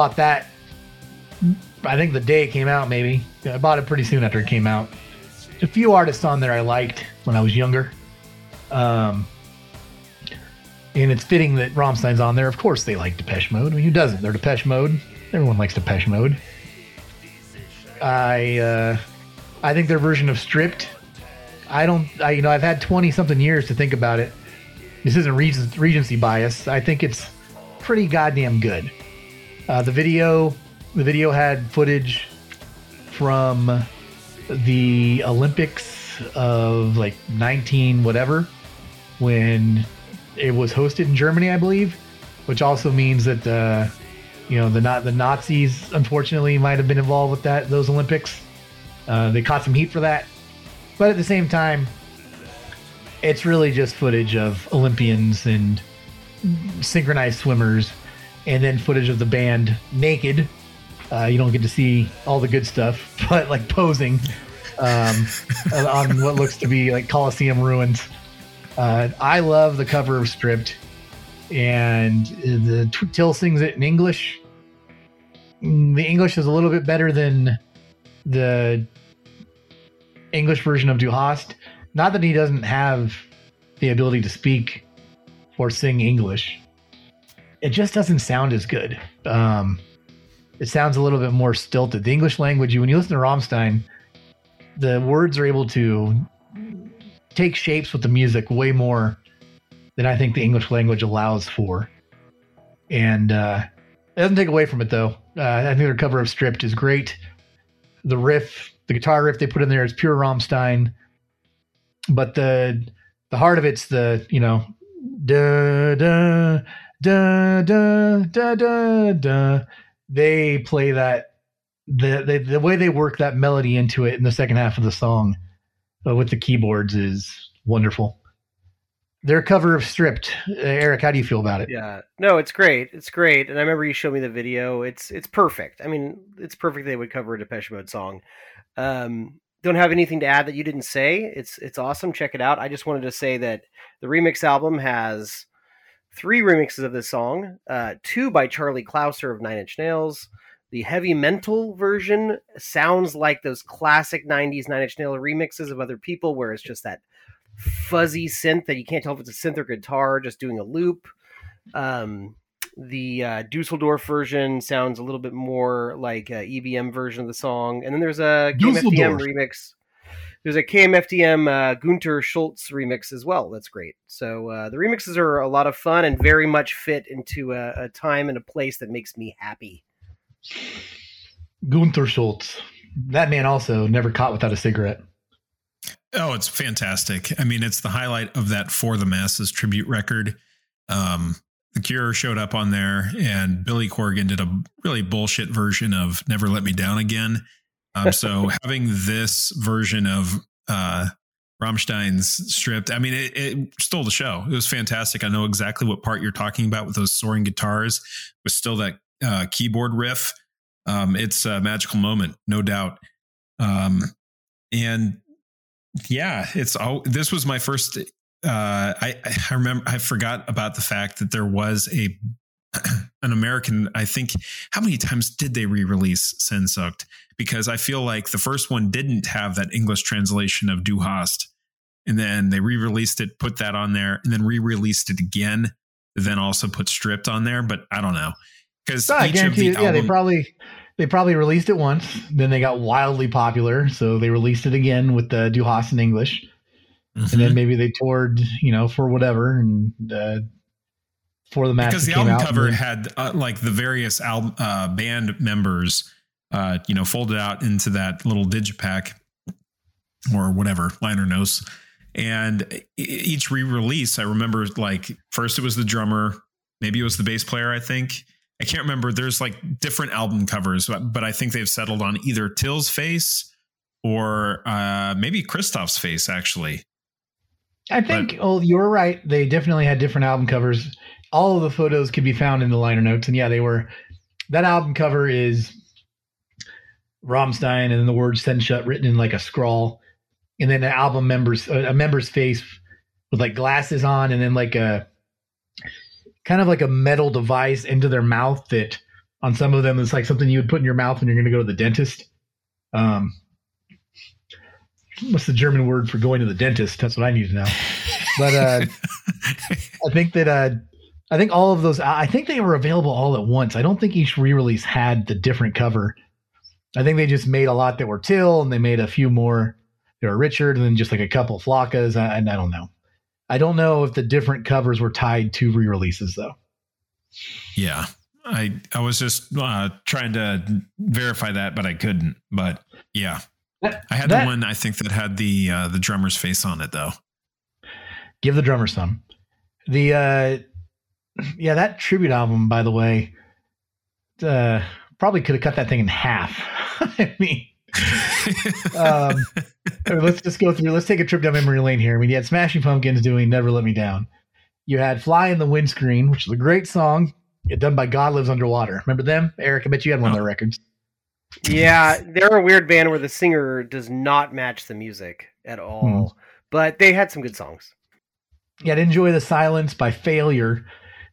Bought that. I think the day it came out, maybe. I bought it pretty soon after it came out. A few artists on there I liked when I was younger. Um, and it's fitting that Rammstein's on there. Of course, they like Depeche Mode. I mean, who doesn't? They're Depeche Mode. Everyone likes Depeche Mode. I uh, I think their version of Stripped. I don't. I you know I've had twenty something years to think about it. This isn't recency bias. I think it's pretty goddamn good. Uh, the video, the video had footage from the Olympics of like 19 whatever when it was hosted in Germany, I believe, which also means that uh, you know the not the Nazis unfortunately might have been involved with that those Olympics. Uh, they caught some heat for that, but at the same time, it's really just footage of Olympians and synchronized swimmers, and then footage of the band naked. Uh, you don't get to see all the good stuff, but like posing um, on what looks to be like Coliseum ruins. Uh, I love the cover of Stripped, and the Till sings it in English. Mm, The English is a little bit better than the English version of Du Hast. Not that he doesn't have the ability to speak or sing English. It just doesn't sound as good. Um, it sounds a little bit more stilted. The English language, when you listen to Rammstein, the words are able to take shapes with the music way more than I think the English language allows for. And uh, it doesn't take away from it, though. Uh, I think their cover of Stripped is great. The riff, the guitar riff they put in there is pure Rammstein. But the the heart of it's the, you know, da da da da da da da. They play that the, the the way they work that melody into it in the second half of the song uh, with the keyboards is wonderful. Their cover of Stripped, uh, Eric, how do you feel about it? Yeah, no, it's great. It's great, and I remember you showed me the video. It's it's perfect. I mean, it's perfect they would cover a Depeche Mode song. Um, don't have anything to add that you didn't say. It's it's awesome. Check it out. I just wanted to say that the remix album has three remixes of this song. Uh, two by Charlie Clouser of Nine Inch Nails. The heavy mental version sounds like those classic '90s Nine Inch Nails remixes of other people, where it's just that fuzzy synth that you can't tell if it's a synth or guitar just doing a loop. Um, the uh, Dusseldorf version sounds a little bit more like a EBM version of the song, and then there's a Dusseldorf. remix. There's a KMFDM uh, Günter Schulz remix as well. That's great. So uh, the remixes are a lot of fun and very much fit into a, a time and a place that makes me happy. Günter Schulz. That man also never caught without a cigarette. Oh, it's fantastic. I mean, it's the highlight of that For the Masses tribute record. Um, the Cure showed up on there, and Billy Corgan did a really bullshit version of Never Let Me Down Again. Um, so having this version of uh, Rammstein's stripped, I mean, it, it stole the show. It was fantastic. I know exactly what part you're talking about with those soaring guitars, with still that uh, keyboard riff. Um, it's a magical moment, no doubt. Um, and yeah, it's all. This was my first. Uh, I I remember I forgot about the fact that there was a an American. I think how many times did they re-release Sehnsucht? Because I feel like the first one didn't have that English translation of Du Hast, and then they re-released it, put that on there, and then re-released it again. Then also put Stripped on there, but I don't know because I guarantee you, yeah, they probably they probably released it once, then they got wildly popular, so they released it again with the Du Hast in English, and Mm-hmm. then maybe they toured, you know, for whatever, and uh, for the match because the album cover and had uh, like the various album uh, band members, uh, you know, folded out into that little digipack or whatever liner notes. And each re-release, I remember like first it was the drummer, maybe it was the bass player. I think I can't remember. There's like different album covers, but, but I think they've settled on either Till's face or uh, maybe Christoph's face. Actually, I think, oh, you're right. They definitely had different album covers. All of the photos could be found in the liner notes, and yeah, they were. That album cover is Rammstein, and then the word "Sehnsucht" written in like a scrawl, and then an album member's a member's face with like glasses on, and then like a kind of like a metal device into their mouth that on some of them is like something you would put in your mouth when you're going to go to the dentist. Um, what's the German word for going to the dentist? That's what I need to know. But uh, I think that uh, I think all of those. I think they were available all at once. I don't think each re-release had the different cover. I think they just made a lot that were Till, and they made a few more that were Richard, and then just like a couple Flockas. I- And I don't know. I don't know if the different covers were tied to re-releases though. Yeah. I I was just uh, trying to verify that, but I couldn't. But yeah, That- I had that- the one I think that had the uh, the drummer's face on it though. Give the drummer some. The uh yeah, that tribute album, by the way, uh probably could have cut that thing in half. I mean um let's just go through let's take a trip down memory lane here. I mean you had Smashing Pumpkins doing Never Let Me Down. You had Fly in the Windscreen, which is a great song. Done by God Lives Underwater. Remember them? Eric, I bet you had one of their records. Yeah, they're a weird band where the singer does not match the music at all, but they had some good songs. Yeah, I'd enjoy the silence by Failure.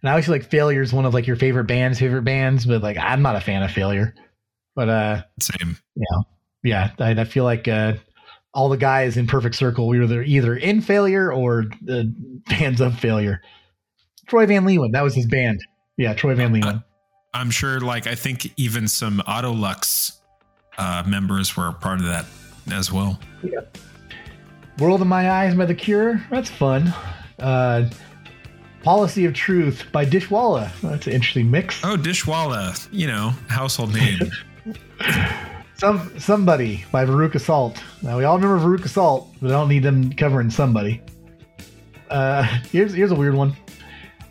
And I always like Failure is one of like your favorite bands, favorite bands, but like I'm not a fan of Failure. But uh Same. yeah, I, I feel like uh all the guys in Perfect Circle we were either either in Failure or the fans of Failure. Troy Van Leeuwen, that was his band. Yeah, Troy Van Leeuwen. I'm sure. Like I think even some Autolux uh, members were a part of that as well. World in My Eyes by The Cure. That's fun. Uh Policy of Truth by Dishwalla. That's an interesting mix. Oh, Dishwalla, you know, household name. Some somebody by Veruca Salt. Now we all remember Veruca Salt, but I don't need them covering somebody. Uh, here's here's a weird one.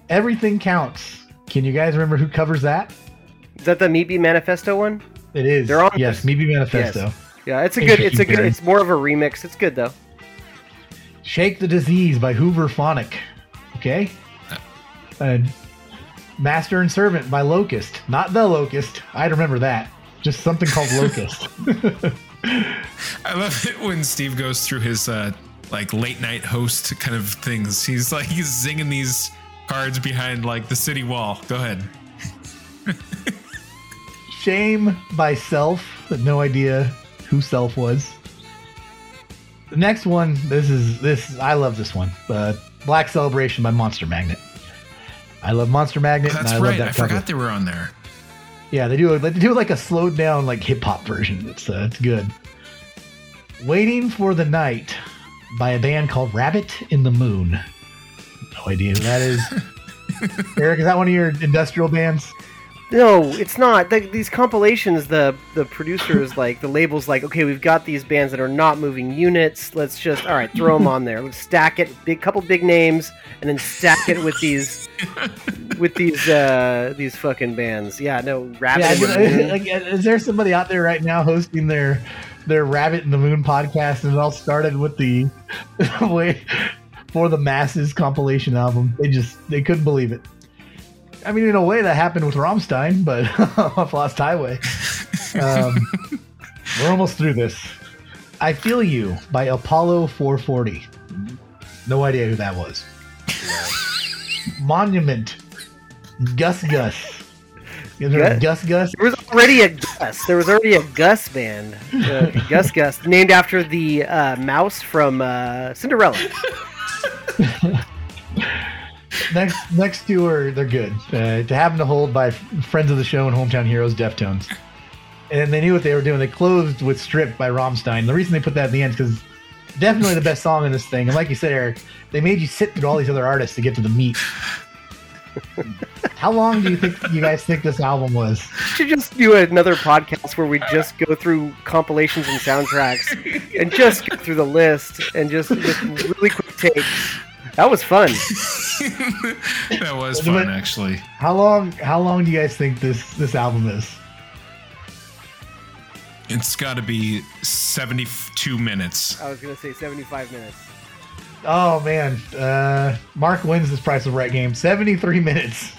Everything counts. Can you guys remember who covers that? Is that the Meat Manifesto one? It is. They're on yes, this. Maybe Manifesto. Yes. Yeah, it's a good. It's a good. It's more of a remix. It's good though. Shake the Disease by Hooverphonic. Okay. And Master and Servant by Locust. Not the Locust. I remember that. Just something called Locust. I love it when Steve goes through his uh, like late night host kind of things. He's like he's zinging these cards behind like the city wall. Go ahead. Shame by Self. No idea who Self was. The next one, this is this. I love this one. Uh, Black Celebration by Monster Magnet. I love Monster Magnet. That's I right. Love I cover. forgot they were on there. Yeah, they do. They do like a slowed down like hip hop version. It's uh, it's good. Waiting for the Night by a band called Rabbit in the Moon. No idea who that is. Eric, is that one of your industrial bands? No, it's not. The, these compilations, the the producers like the labels like, okay, we've got these bands that are not moving units. Let's just all right, throw them on there. Let's stack it, big couple big names, and then stack it with these with these uh these fucking bands. Yeah, no, Rabbit. Yeah, is, like, is there somebody out there right now hosting their their Rabbit in the Moon podcast, and it all started with the way for the masses compilation album? They just they couldn't believe it. I mean, in a way, that happened with Rammstein, but off Lost Highway. Um, we're almost through this. I Feel You by Apollo 440. No idea who that was. Monument. Gus Gus. You ever heard of Gus Gus? There was already a Gus. There was already a Gus band, uh, Gus Gus, named after the uh, mouse from uh, Cinderella. Next next two are they're good. Uh, To Have and to Hold by friends of the show and hometown heroes, Deftones. And they knew what they were doing. They closed with "Strip" by Rammstein. The reason they put that at the end is because definitely the best song in this thing. And like you said, Eric, they made you sit through all these other artists to get to the meat. How long do you think you guys think this album was? should just do another podcast where we just go through compilations and soundtracks and just go through the list and just, just really quick takes. That was fun. that was But- fun, actually. How long? How long do you guys think this this album is? It's got to be 72 minutes. I was gonna say 75 minutes. Oh man, uh, Mark wins this Price of Right game. Seventy-three minutes.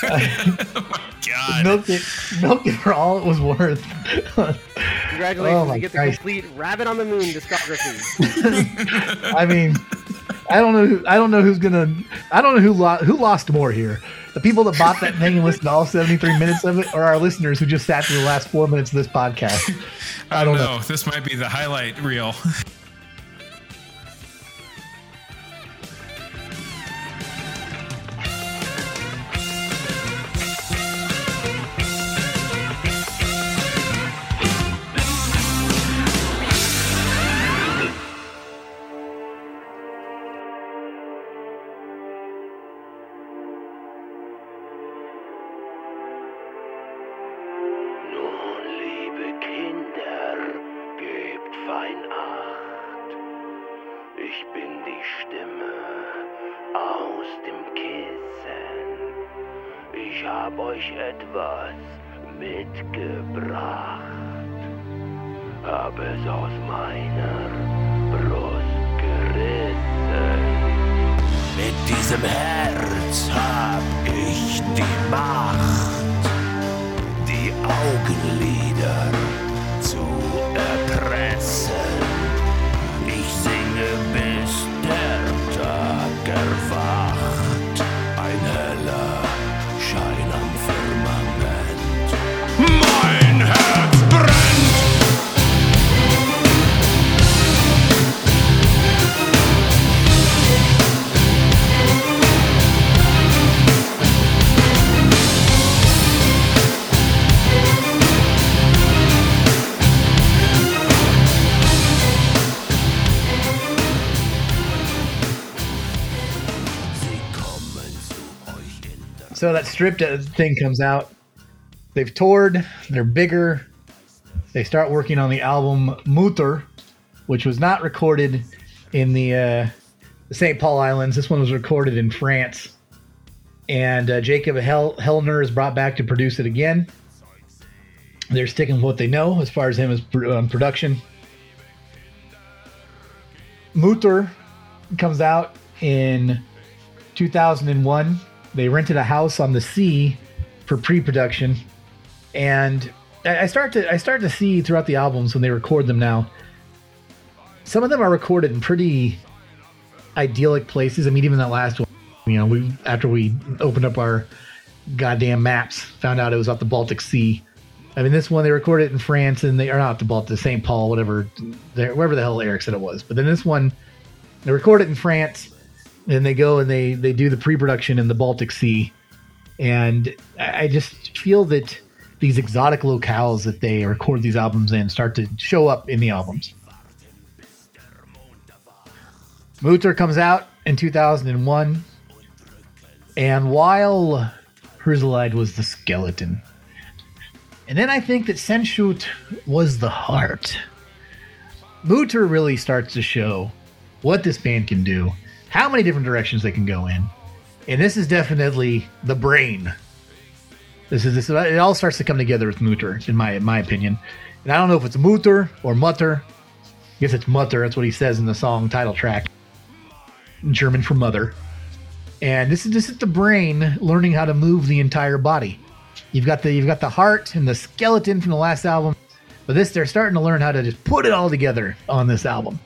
God. Milk it, milk it for all it was worth. Congratulations, Oh you get the Christ. complete Rabbit on the Moon discography. I mean, I don't know. Who, I don't know who's gonna. I don't know who lo- who lost more here. The people that bought that thing and listened to all seventy-three minutes of it, or our listeners who just sat through the last four minutes of this podcast. I don't know. This might be the highlight reel. Ich hab euch etwas mitgebracht. Hab es aus meiner Brust gerissen. Mit diesem Herz hab ich die Macht die Augenlider So that stripped thing comes out. They've toured. They're bigger. They start working on the album Mutter, which was not recorded in the, uh, the St. Paul Islands. This one was recorded in France. And uh, Jacob Hel- Hellner is brought back to produce it again. They're sticking with what they know as far as him as pr- um, production. Mutter comes out in 2001. They rented a house on the sea for pre production. And I start to I start to see throughout the albums when they record them now. Some of them are recorded in pretty idyllic places. I mean, even that last one, you know, we after we opened up our goddamn maps, found out it was off the Baltic Sea. I mean, this one they recorded in France, and they are not the Baltic, St. Paul, whatever, wherever the hell Eric said it was. But then this one, they record it in France, and they go and they they do the pre-production in the Baltic Sea, and I just feel that these exotic locales that they record these albums in start to show up in the albums. Mutter comes out in 2001, and while Herzeleid was the skeleton, and then I think that Sehnsucht was the heart. Mutter really starts to show what this band can do, how many different directions they can go in, and this is definitely the brain. This is this. It all starts to come together with Mutter, in my my opinion. And I don't know if it's Mutter or Mutter. I guess it's Mutter. That's what he says in the song title track. In German for mother. And this is this is the brain learning how to move the entire body. You've got the you've got the heart and the skeleton from the last album, but this they're starting to learn how to just put it all together on this album.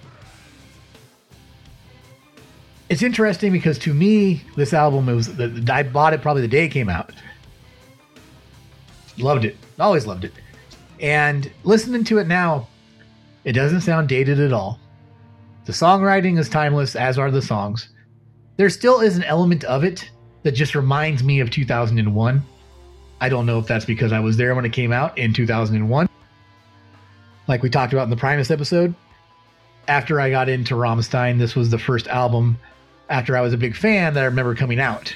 It's interesting because to me, this album it was I bought it probably the day it came out. Loved it, always loved it, and listening to it now, it doesn't sound dated at all. The songwriting is timeless, as are the songs. There still is an element of it that just reminds me of 2001. I don't know if that's because I was there when it came out in 2001. Like we talked about in the Primus episode. After I got into Rammstein, this was the first album after I was a big fan that I remember coming out.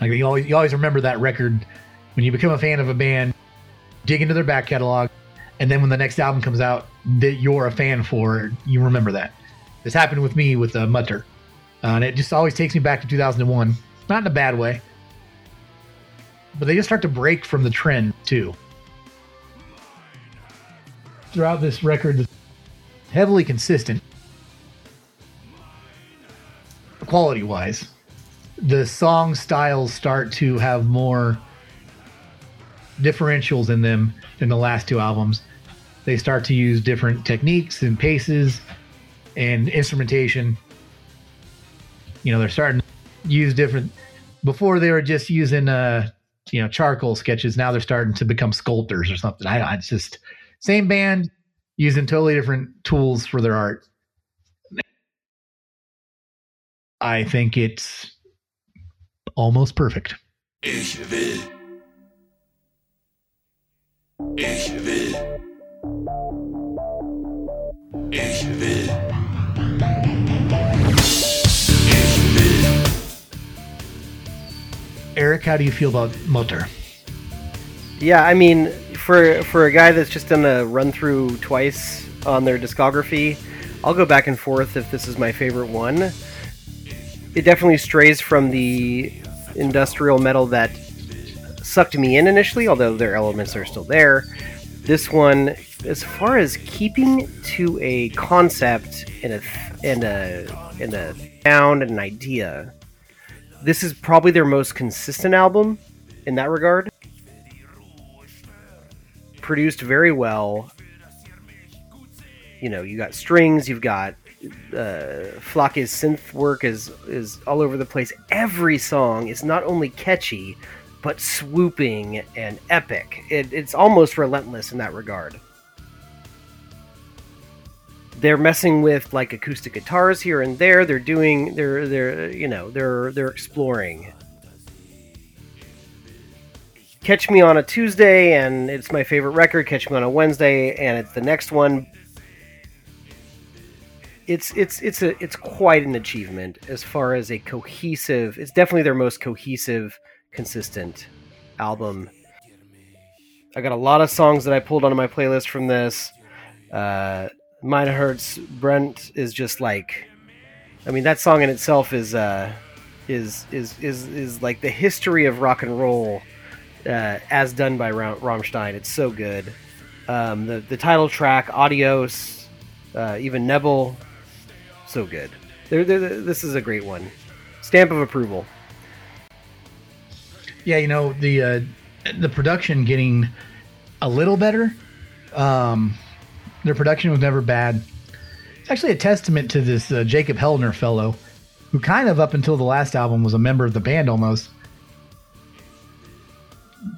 Like you always, you always remember that record when you become a fan of a band, dig into their back catalog, and then when the next album comes out that you're a fan for, you remember that. This happened with me with uh, Mutter, uh, and it just always takes me back to 2001. Not in a bad way, but they just start to break from the trend too. Throughout this record, heavily consistent, quality wise. The song styles start to have more differentials in them than the last two albums. They start to use different techniques and paces and instrumentation. You know, they're starting to use different. Before they were just using, uh, you know, charcoal sketches. Now they're starting to become sculptors or something. I, I it's just same band using totally different tools for their art. I think it's almost perfect. Ich will. Ich will. Ich will. Ich will. Eric, how do you feel about Mutter? Yeah, I mean, for for a guy that's just done a run through twice on their discography, I'll go back and forth if this is my favorite one. It definitely strays from the industrial metal that sucked me in initially, although their elements are still there. This one, as far as keeping to a concept and a and a and a sound and an idea, this is probably their most consistent album in that regard produced very well. You know, you got strings, you've got uh, Flake's synth work is is all over the place. Every song is not only catchy, but swooping and epic. It, it's almost relentless in that regard. They're messing with like acoustic guitars here and there. They're doing they're they're you know they're they're exploring. Catch Me on a Tuesday, and it's my favorite record. Catch Me on a Wednesday, and it's the next one. It's it's it's a it's quite an achievement as far as a cohesive. It's definitely their most cohesive, consistent album. I got a lot of songs that I pulled onto my playlist from this. Uh, Mein Herz brennt is just like, I mean, that song in itself is uh, is is is is like the history of rock and roll uh, as done by Ra- Rammstein. It's so good. Um, the the title track, Adios, uh, even Nebel, so good. They're, they're, this is a great one. Stamp of approval. Yeah, you know the uh, the production getting a little better. Um, their production was never bad. It's actually a testament to this uh, Jacob Hellner fellow, who kind of up until the last album was a member of the band almost.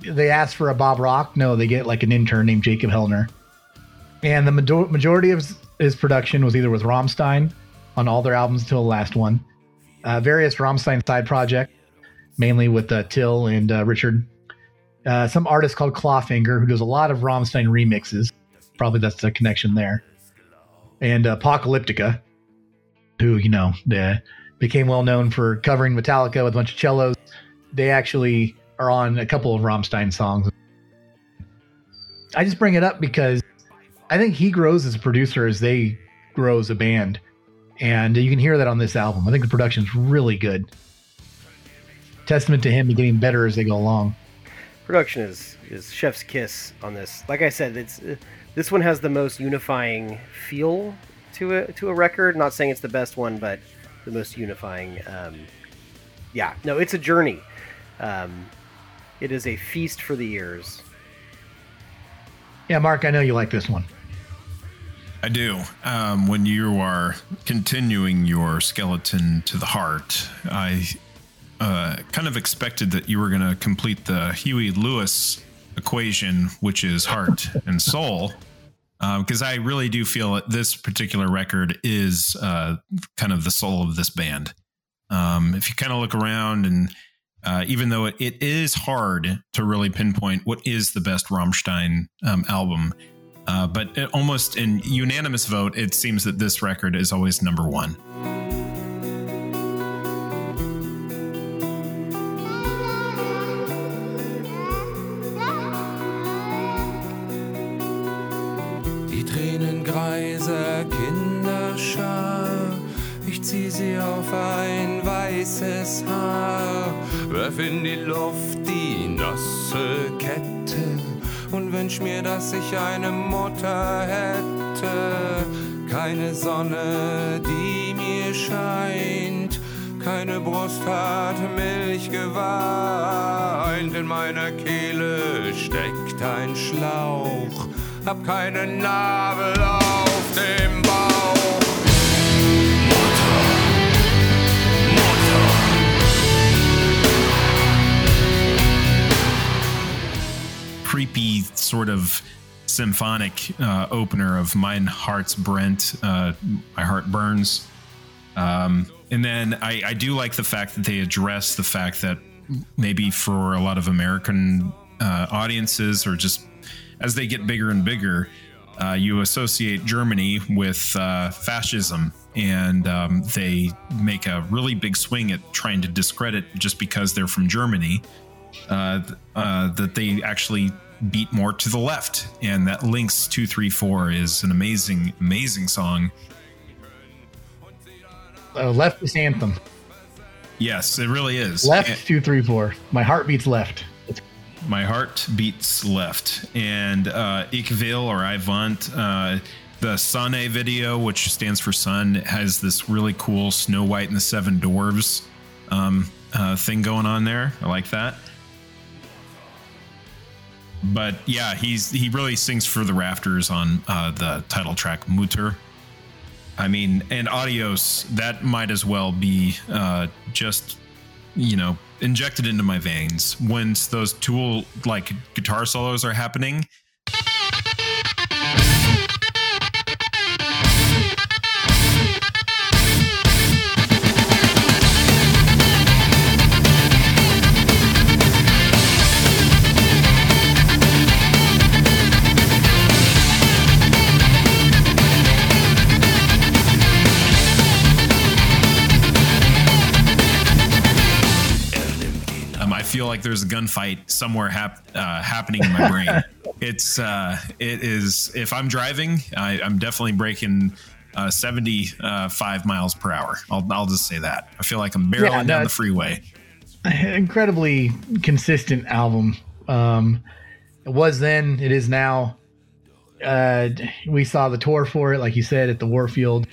They asked for a Bob Rock. No, they get like an intern named Jacob Hellner. And the major- majority of his, production was either with Rammstein on all their albums until the last one, uh, various Rammstein side projects, mainly with uh, Till and uh, Richard. Uh, some artist called Clawfinger who does a lot of Rammstein remixes. Probably that's the connection there. And Apocalyptica, who you know uh, became well known for covering Metallica with a bunch of cellos. They actually are on a couple of Rammstein songs. I just bring it up because I think he grows as a producer as they grow as a band. And you can hear that on this album. I think the production's really good. Testament to him getting better as they go along. Production is is chef's kiss on this. Like I said, it's uh, this one has the most unifying feel to a to a record. Not saying it's the best one, but the most unifying. Um, yeah, no, it's a journey. Um, it is a feast for the ears. Yeah, Mark, I know you like this one. I do. Um, when you are continuing your skeleton to the heart, I uh, kind of expected that you were going to complete the Huey Lewis equation, which is heart and soul, because I really do feel that this particular record is uh, kind of the soul of this band. Um, if you kind of look around and uh, even though it, it is hard to really pinpoint what is the best Rammstein um, album, uh, but it, almost in unanimous vote, it seems that this record is always number one. In die Luft die nasse Kette und wünsch mir, dass ich eine Mutter hätte. Keine Sonne, die mir scheint, keine Brust hat Milch geweint. In meiner Kehle steckt ein Schlauch, hab keine Nabel auf dem sort of symphonic uh, opener of Mein Herz brennt, uh, My Heart Burns. Um, and then I, I do like the fact that they address the fact that maybe for a lot of American uh, audiences or just as they get bigger and bigger, uh, you associate Germany with uh, fascism, and um, they make a really big swing at trying to discredit just because they're from Germany. Uh, that they actually beat more to the left, and that Links two three four is an amazing, amazing song. Uh, leftist anthem. Yes, it really is. Left And- two three four. My heart beats left. My heart beats left. And uh, Ich will or I want, uh, the Sonne video, which stands for sun, has this really cool Snow White and the Seven Dwarves um, uh, thing going on there. I like that. But yeah, he's he really sings for the rafters on uh, the title track Mutter. I mean, and Adios, that might as well be uh, just you know, injected into my veins when those tool like guitar solos are happening. Like there's a gunfight somewhere hap- uh, happening in my brain. it's uh, it is if I'm driving, I, I'm definitely breaking uh, 75 miles per hour. I'll, I'll just say that. I feel like I'm barreling Yeah, down the freeway. incredibly consistent album. Um, it was then, it is now. Uh, we saw the tour for it, like you said, at the Warfield.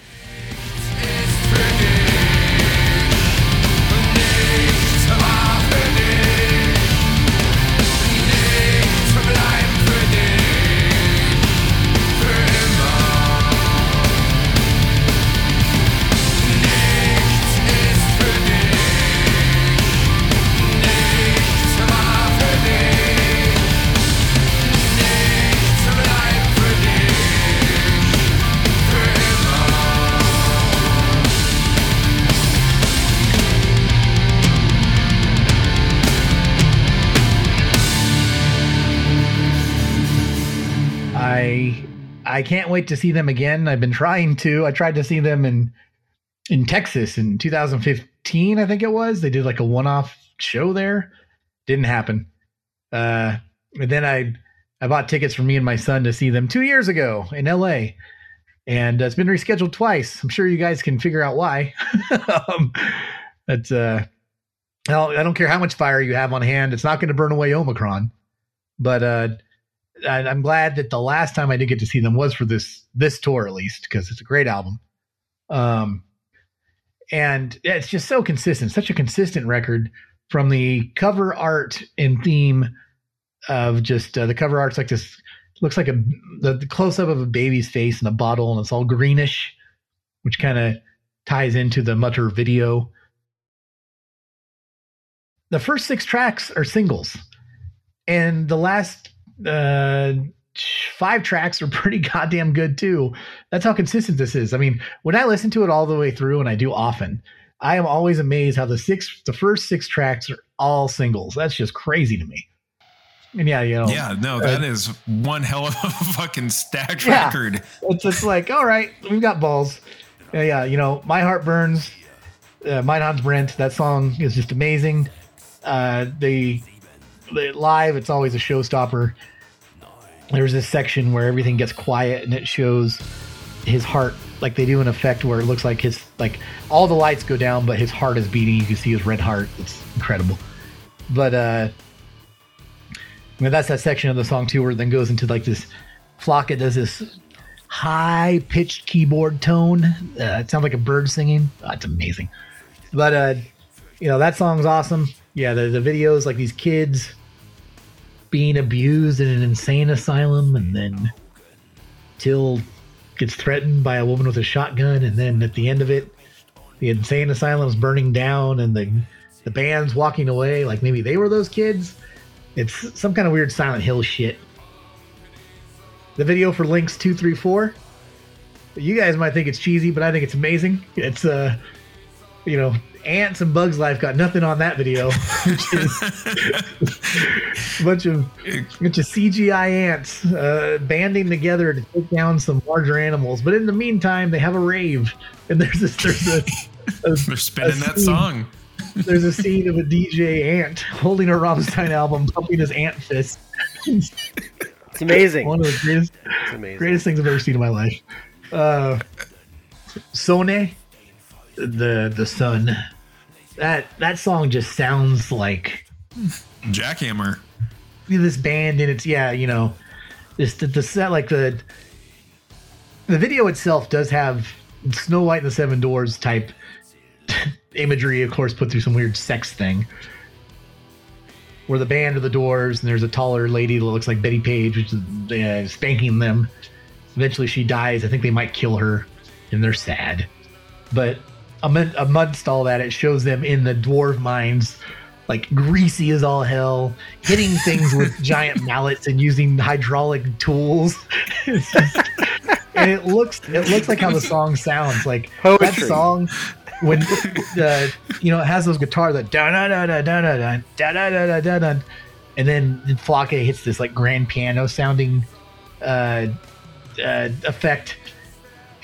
Can't wait to see them again. I've been trying to. I tried to see them in in Texas in 2015, I think it was. They did like a one-off show there. Didn't happen. Uh, and then I I bought tickets for me and my son to see them two years ago in LA, and uh, it's been rescheduled twice. I'm sure you guys can figure out why. um, but uh, I don't care how much fire you have on hand; it's not going to burn away Omicron. But uh, I, I'm glad that the last time I did get to see them was for this this tour, at least, because it's a great album. Um, and it's just so consistent, such a consistent record from the cover art and theme of just uh, the cover art's like this looks like a the, the close up of a baby's face in a bottle and it's all greenish which kind of ties into the mutter video the first six tracks are singles and the last uh five tracks are pretty goddamn good too that's how consistent this is i mean when i listen to it all the way through and i do often i am always amazed how the six the first six tracks are all singles that's just crazy to me and yeah you know Yeah, no, that is one hell of a fucking stacked Yeah. record. it's just like, all right, we've got balls. Yeah, yeah, you know, my heart burns. Uh, Mein Herz brennt. That song is just amazing. Uh, the, the live, it's always a showstopper. There's this section where everything gets quiet and it shows his heart, like they do an effect where it looks like his like all the lights go down, but his heart is beating. You can see his red heart. It's incredible. But uh, I mean, that's that section of the song too, where it then goes into like this. Flake does this high pitched keyboard tone. Uh, it sounds like a bird singing. Oh, it's amazing. But uh, you know that song's awesome. Yeah, the the videos like these kids being abused in an insane asylum, and then Till gets threatened by a woman with a shotgun, and then at the end of it, the insane asylum's burning down, and the the band's walking away. Like maybe they were those kids. It's some kind of weird Silent Hill shit. The video for Links 234. You guys might think it's cheesy, but I think it's amazing. It's uh you know, ants and bugs life got nothing on that video, which is a bunch of bunch of CGI ants uh, banding together to take down some larger animals. But in the meantime, they have a rave, and there's this there's a, a They're spinning that song. there's a scene of a DJ ant holding a Rammstein album, pumping his ant fist. It's amazing. One of the greatest amazing. greatest things I've ever seen in my life. Uh, Sonne, the the sun. That that song just sounds like Jackhammer. this band, and it's yeah, you know, this the, the set like the the video itself does have Snow White and the Seven Doors type imagery, of course, put through some weird sex thing. Where the band are the doors, and there's a taller lady that looks like Bettie Page, which is uh, spanking them. Eventually, she dies. I think they might kill her, and they're sad. But amid, amidst all that, it shows them in the dwarf mines, like greasy as all hell, hitting things with giant mallets and using hydraulic tools. Just- and it looks it looks like how the song sounds. Like that song when uh, you know it has those guitars that da da da da da da da da da da da da da, and then Flake hits this like grand piano sounding uh, uh, effect,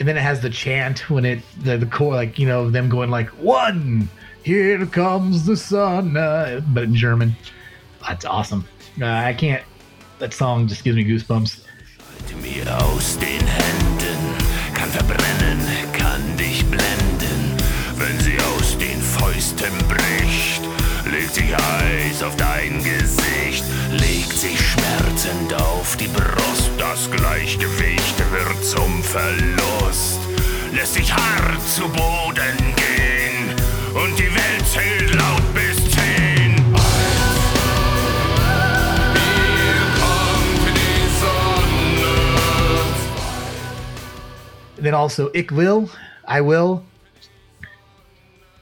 and then it has the chant when it the the core like you know them going like one here comes the sun, uh, but in German. That's awesome. Uh, I can't. That song just gives me goosebumps. Fäusten bricht. Legt sich heiß auf dein Gesicht, legt sich schmerzend auf die Brust. Das Gleichgewicht wird zum Verlust, lässt sich hart zu Boden gehen und die Welt zählt laut bis then also Ich Will, I Will.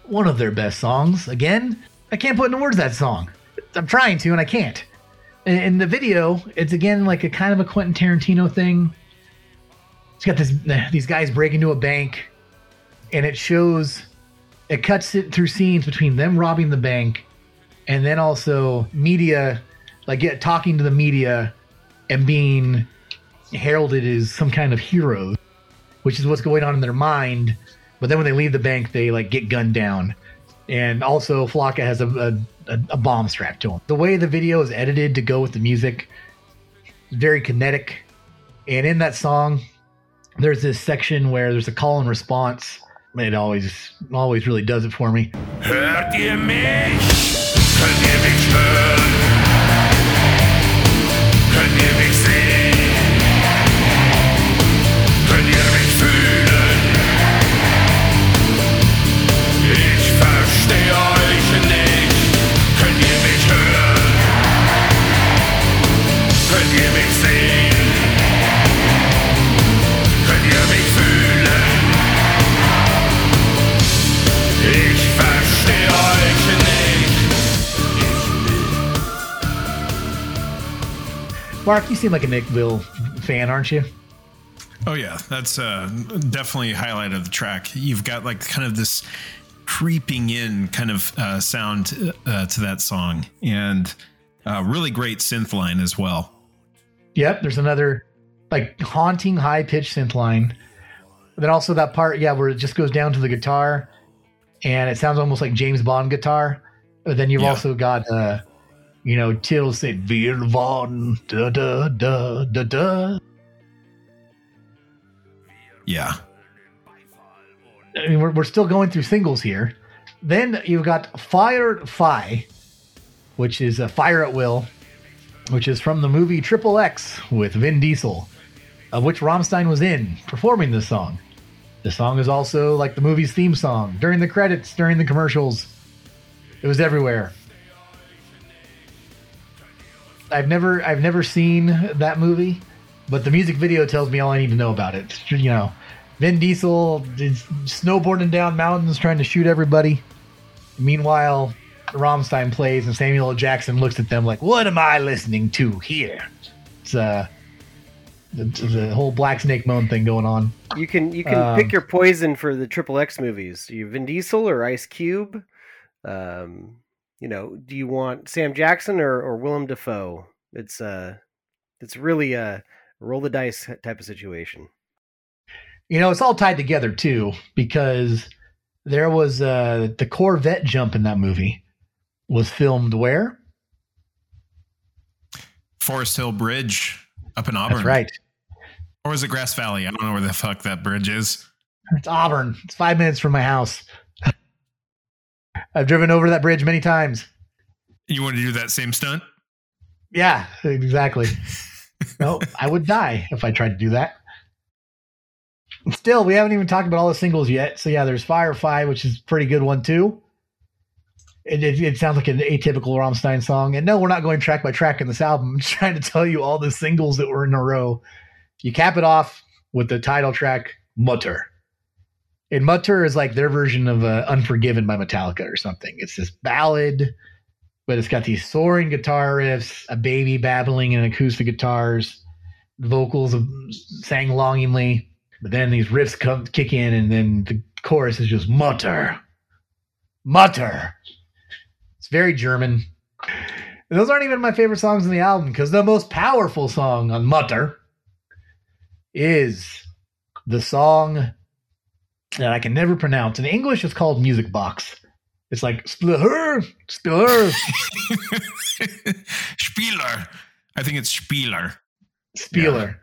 One of their best songs. Again, I can't put into words that song. I'm trying to, and I can't. In, the video, it's again like a kind of a Quentin Tarantino thing. It's got this these guys break into a bank, and it shows, it cuts it through scenes between them robbing the bank, and then also media, like get talking to the media, and being heralded as some kind of heroes, which is what's going on in their mind. But then when they leave the bank, they like get gunned down. And also, Flake has a, a, a, bomb strapped to him. The way the video is edited to go with the music, very kinetic. And in that song, there's this section where there's a call and response. It always, always really does it for me. Mark, you seem like a Nickville fan, aren't you? Oh yeah, that's uh, definitely a highlight of the track. You've got like kind of this creeping in kind of uh, sound uh, to that song, and uh, really great synth line as well. Yep, there's another like haunting high pitched synth line. Then also that part, yeah, where it just goes down to the guitar and it sounds almost like James Bond guitar. But then you've Yeah. also got uh you know, Till said Wir von da da da da da. Yeah, I mean, we're, we're still going through singles here. Then you've got Feuer frei, which is a Fire at Will, which is from the movie Triple X with Vin Diesel, of which Rammstein was in performing this song. The song is also like the movie's theme song during the credits, during the commercials. It was everywhere. I've never I've never seen that movie, but the music video tells me all I need to know about it. You know, Vin Diesel is snowboarding down mountains trying to shoot everybody. Meanwhile, Rammstein plays and Samuel L. Jackson looks at them like, "What am I listening to here?" It's uh, the, the whole Black Snake Moan thing going on. You can you can Um, pick your poison for the Triple X movies. You Vin Diesel or Ice Cube. Um, you know, do you want Sam Jackson or, or Willem Dafoe? It's uh, it's really a roll the dice type of situation. You know, it's all tied together too because there was uh, the Corvette jump in that movie was filmed where? Foresthill Bridge up in Auburn. That's right. Or is it Grass Valley? I don't know where the fuck that bridge is. It's Auburn. It's five minutes from my house. I've driven over that bridge many times. You want to do that same stunt? Yeah, exactly. no, I would die if I tried to do that. Still, we haven't even talked about all the singles yet. So yeah, there's Feuer frei, which is a pretty good one too. It, it, it sounds like an atypical Rammstein song. And no, we're not going track by track in this album. I'm just trying to tell you all the singles that were in a row. You cap it off with the title track, Mutter. And Mutter is like their version of uh, Unforgiven by Metallica or something. It's this ballad, but it's got these soaring guitar riffs, a baby babbling in acoustic guitars, vocals sang longingly. But then these riffs come kick in, and then the chorus is just mutter, mutter. It's very German. And those aren't even my favorite songs in the album because the most powerful song on Mutter is the song that I can never pronounce. In English, it's called Music Box. It's like Spiller, Spiller, Spieler. I think it's Spieler. Spieler.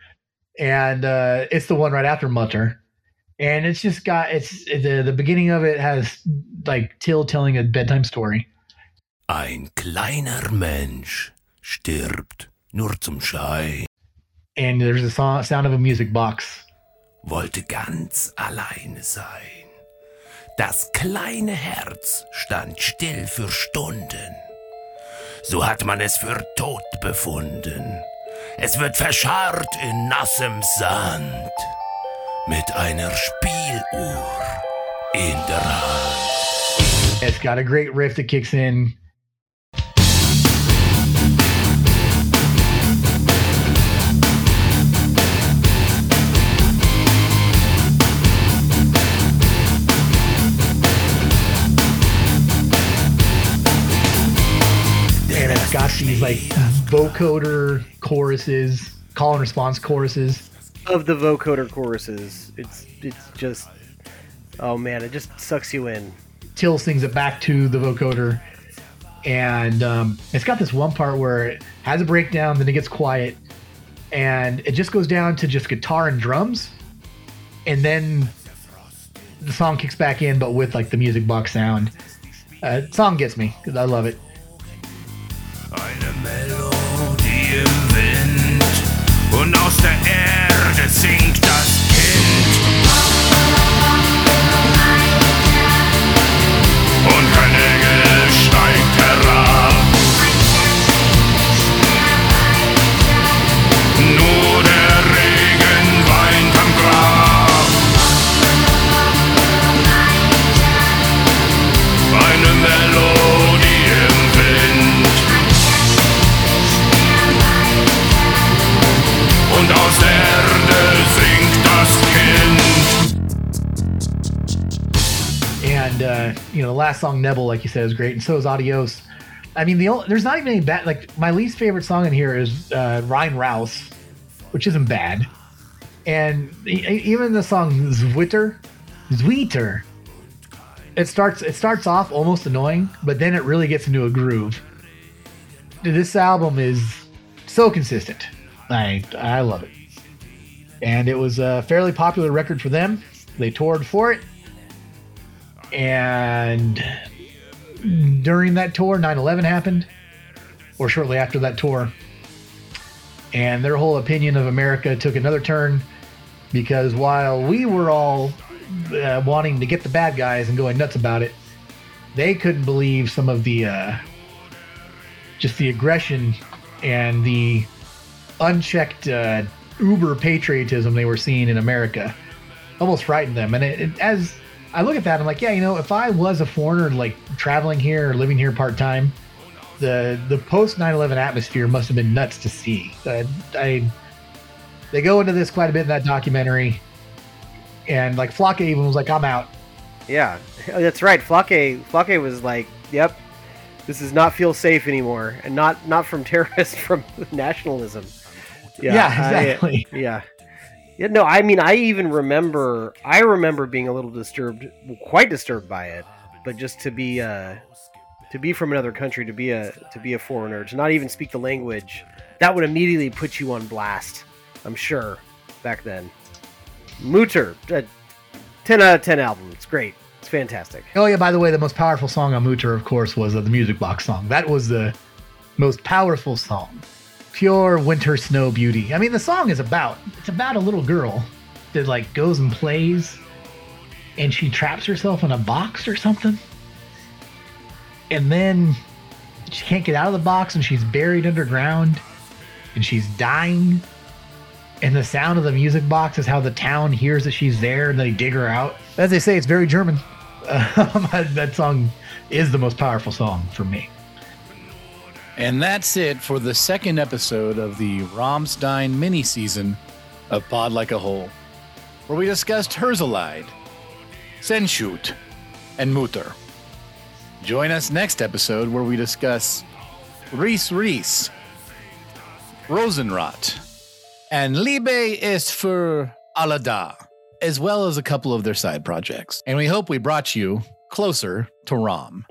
And uh, it's the one right after Mutter. And it's just got it's the the beginning of it has like Till telling a bedtime story. Ein kleiner Mensch stirbt nur zum Schein. And there's a song, sound of a music box. Wollte ganz alleine sein. Das kleine Herz stand still für Stunden. So hat man es für tot befunden. Es wird verscharrt in nassem Sand. Mit einer Spieluhr in der Hand. It's got a great riff that kicks in. These like vocoder choruses call and response choruses. Of the vocoder choruses, it's it's just oh man, it just sucks you in. Till sings it back to the vocoder, and um, it's got this one part where it has a breakdown, then it gets quiet, and it just goes down to just guitar and drums, and then the song kicks back in, but with like the music box sound. Uh, song gets me 'cause I love it. Und aus know, the last song Nebel, like you said, is great, and so is Adios. I mean, the only, there's not even any bad. Like my least favorite song in here is uh, Rein Raus, which isn't bad, and even the song Zwitter, Zwitter. It starts it starts off almost annoying, but then it really gets into a groove. This album is so consistent. I I love it, and it was a fairly popular record for them. They toured for it and during that tour 9-11 happened or shortly after that tour. And their whole opinion of america took another turn because while we were all uh, wanting to get the bad guys and going nuts about it they couldn't believe some of the uh, just the aggression and the unchecked uh, uber patriotism they were seeing in america. Almost frightened them. And it, it, as I look at that, I'm like, yeah, you know, if I was a foreigner, like traveling here or living here part time, the the post 9/11 atmosphere must have been nuts to see. Uh, I they go into this quite a bit in that documentary, and like Flake even was like, I'm out. Yeah, that's right. Flake Flake was like, "Yep, this does not feel safe anymore, and not not from terrorists, from nationalism." Yeah, I- exactly. yeah, yeah. No, I mean, I even remember. I remember being a little disturbed, quite disturbed by it. But just to be, uh, to be from another country, to be a to be a foreigner, to not even speak the language, that would immediately put you on blast. I'm sure back then. Mutter, uh, ten out of ten album. It's great. It's fantastic. Oh yeah, by the way, the most powerful song on Mutter, of course, was uh, the music box song. That was the most powerful song. Pure winter snow beauty. I mean, the song is about it's about a little girl that like goes and plays, and she traps herself in a box or something, and then she can't get out of the box, and she's buried underground, and she's dying. And the sound of the music box is how the town hears that she's there, and they dig her out. As they say, it's very German. Um, that song is the most powerful song for me. And that's it for the second episode of the Rammstein mini season of Pod Like a Hole, where we discussed Herzeleid, Sehnsucht, and Mutter. Join us next episode where we discuss Reise Reise, Rosenrot, and Liebe ist für alle da, as well as a couple of their side projects. And we hope we brought you closer to Rom.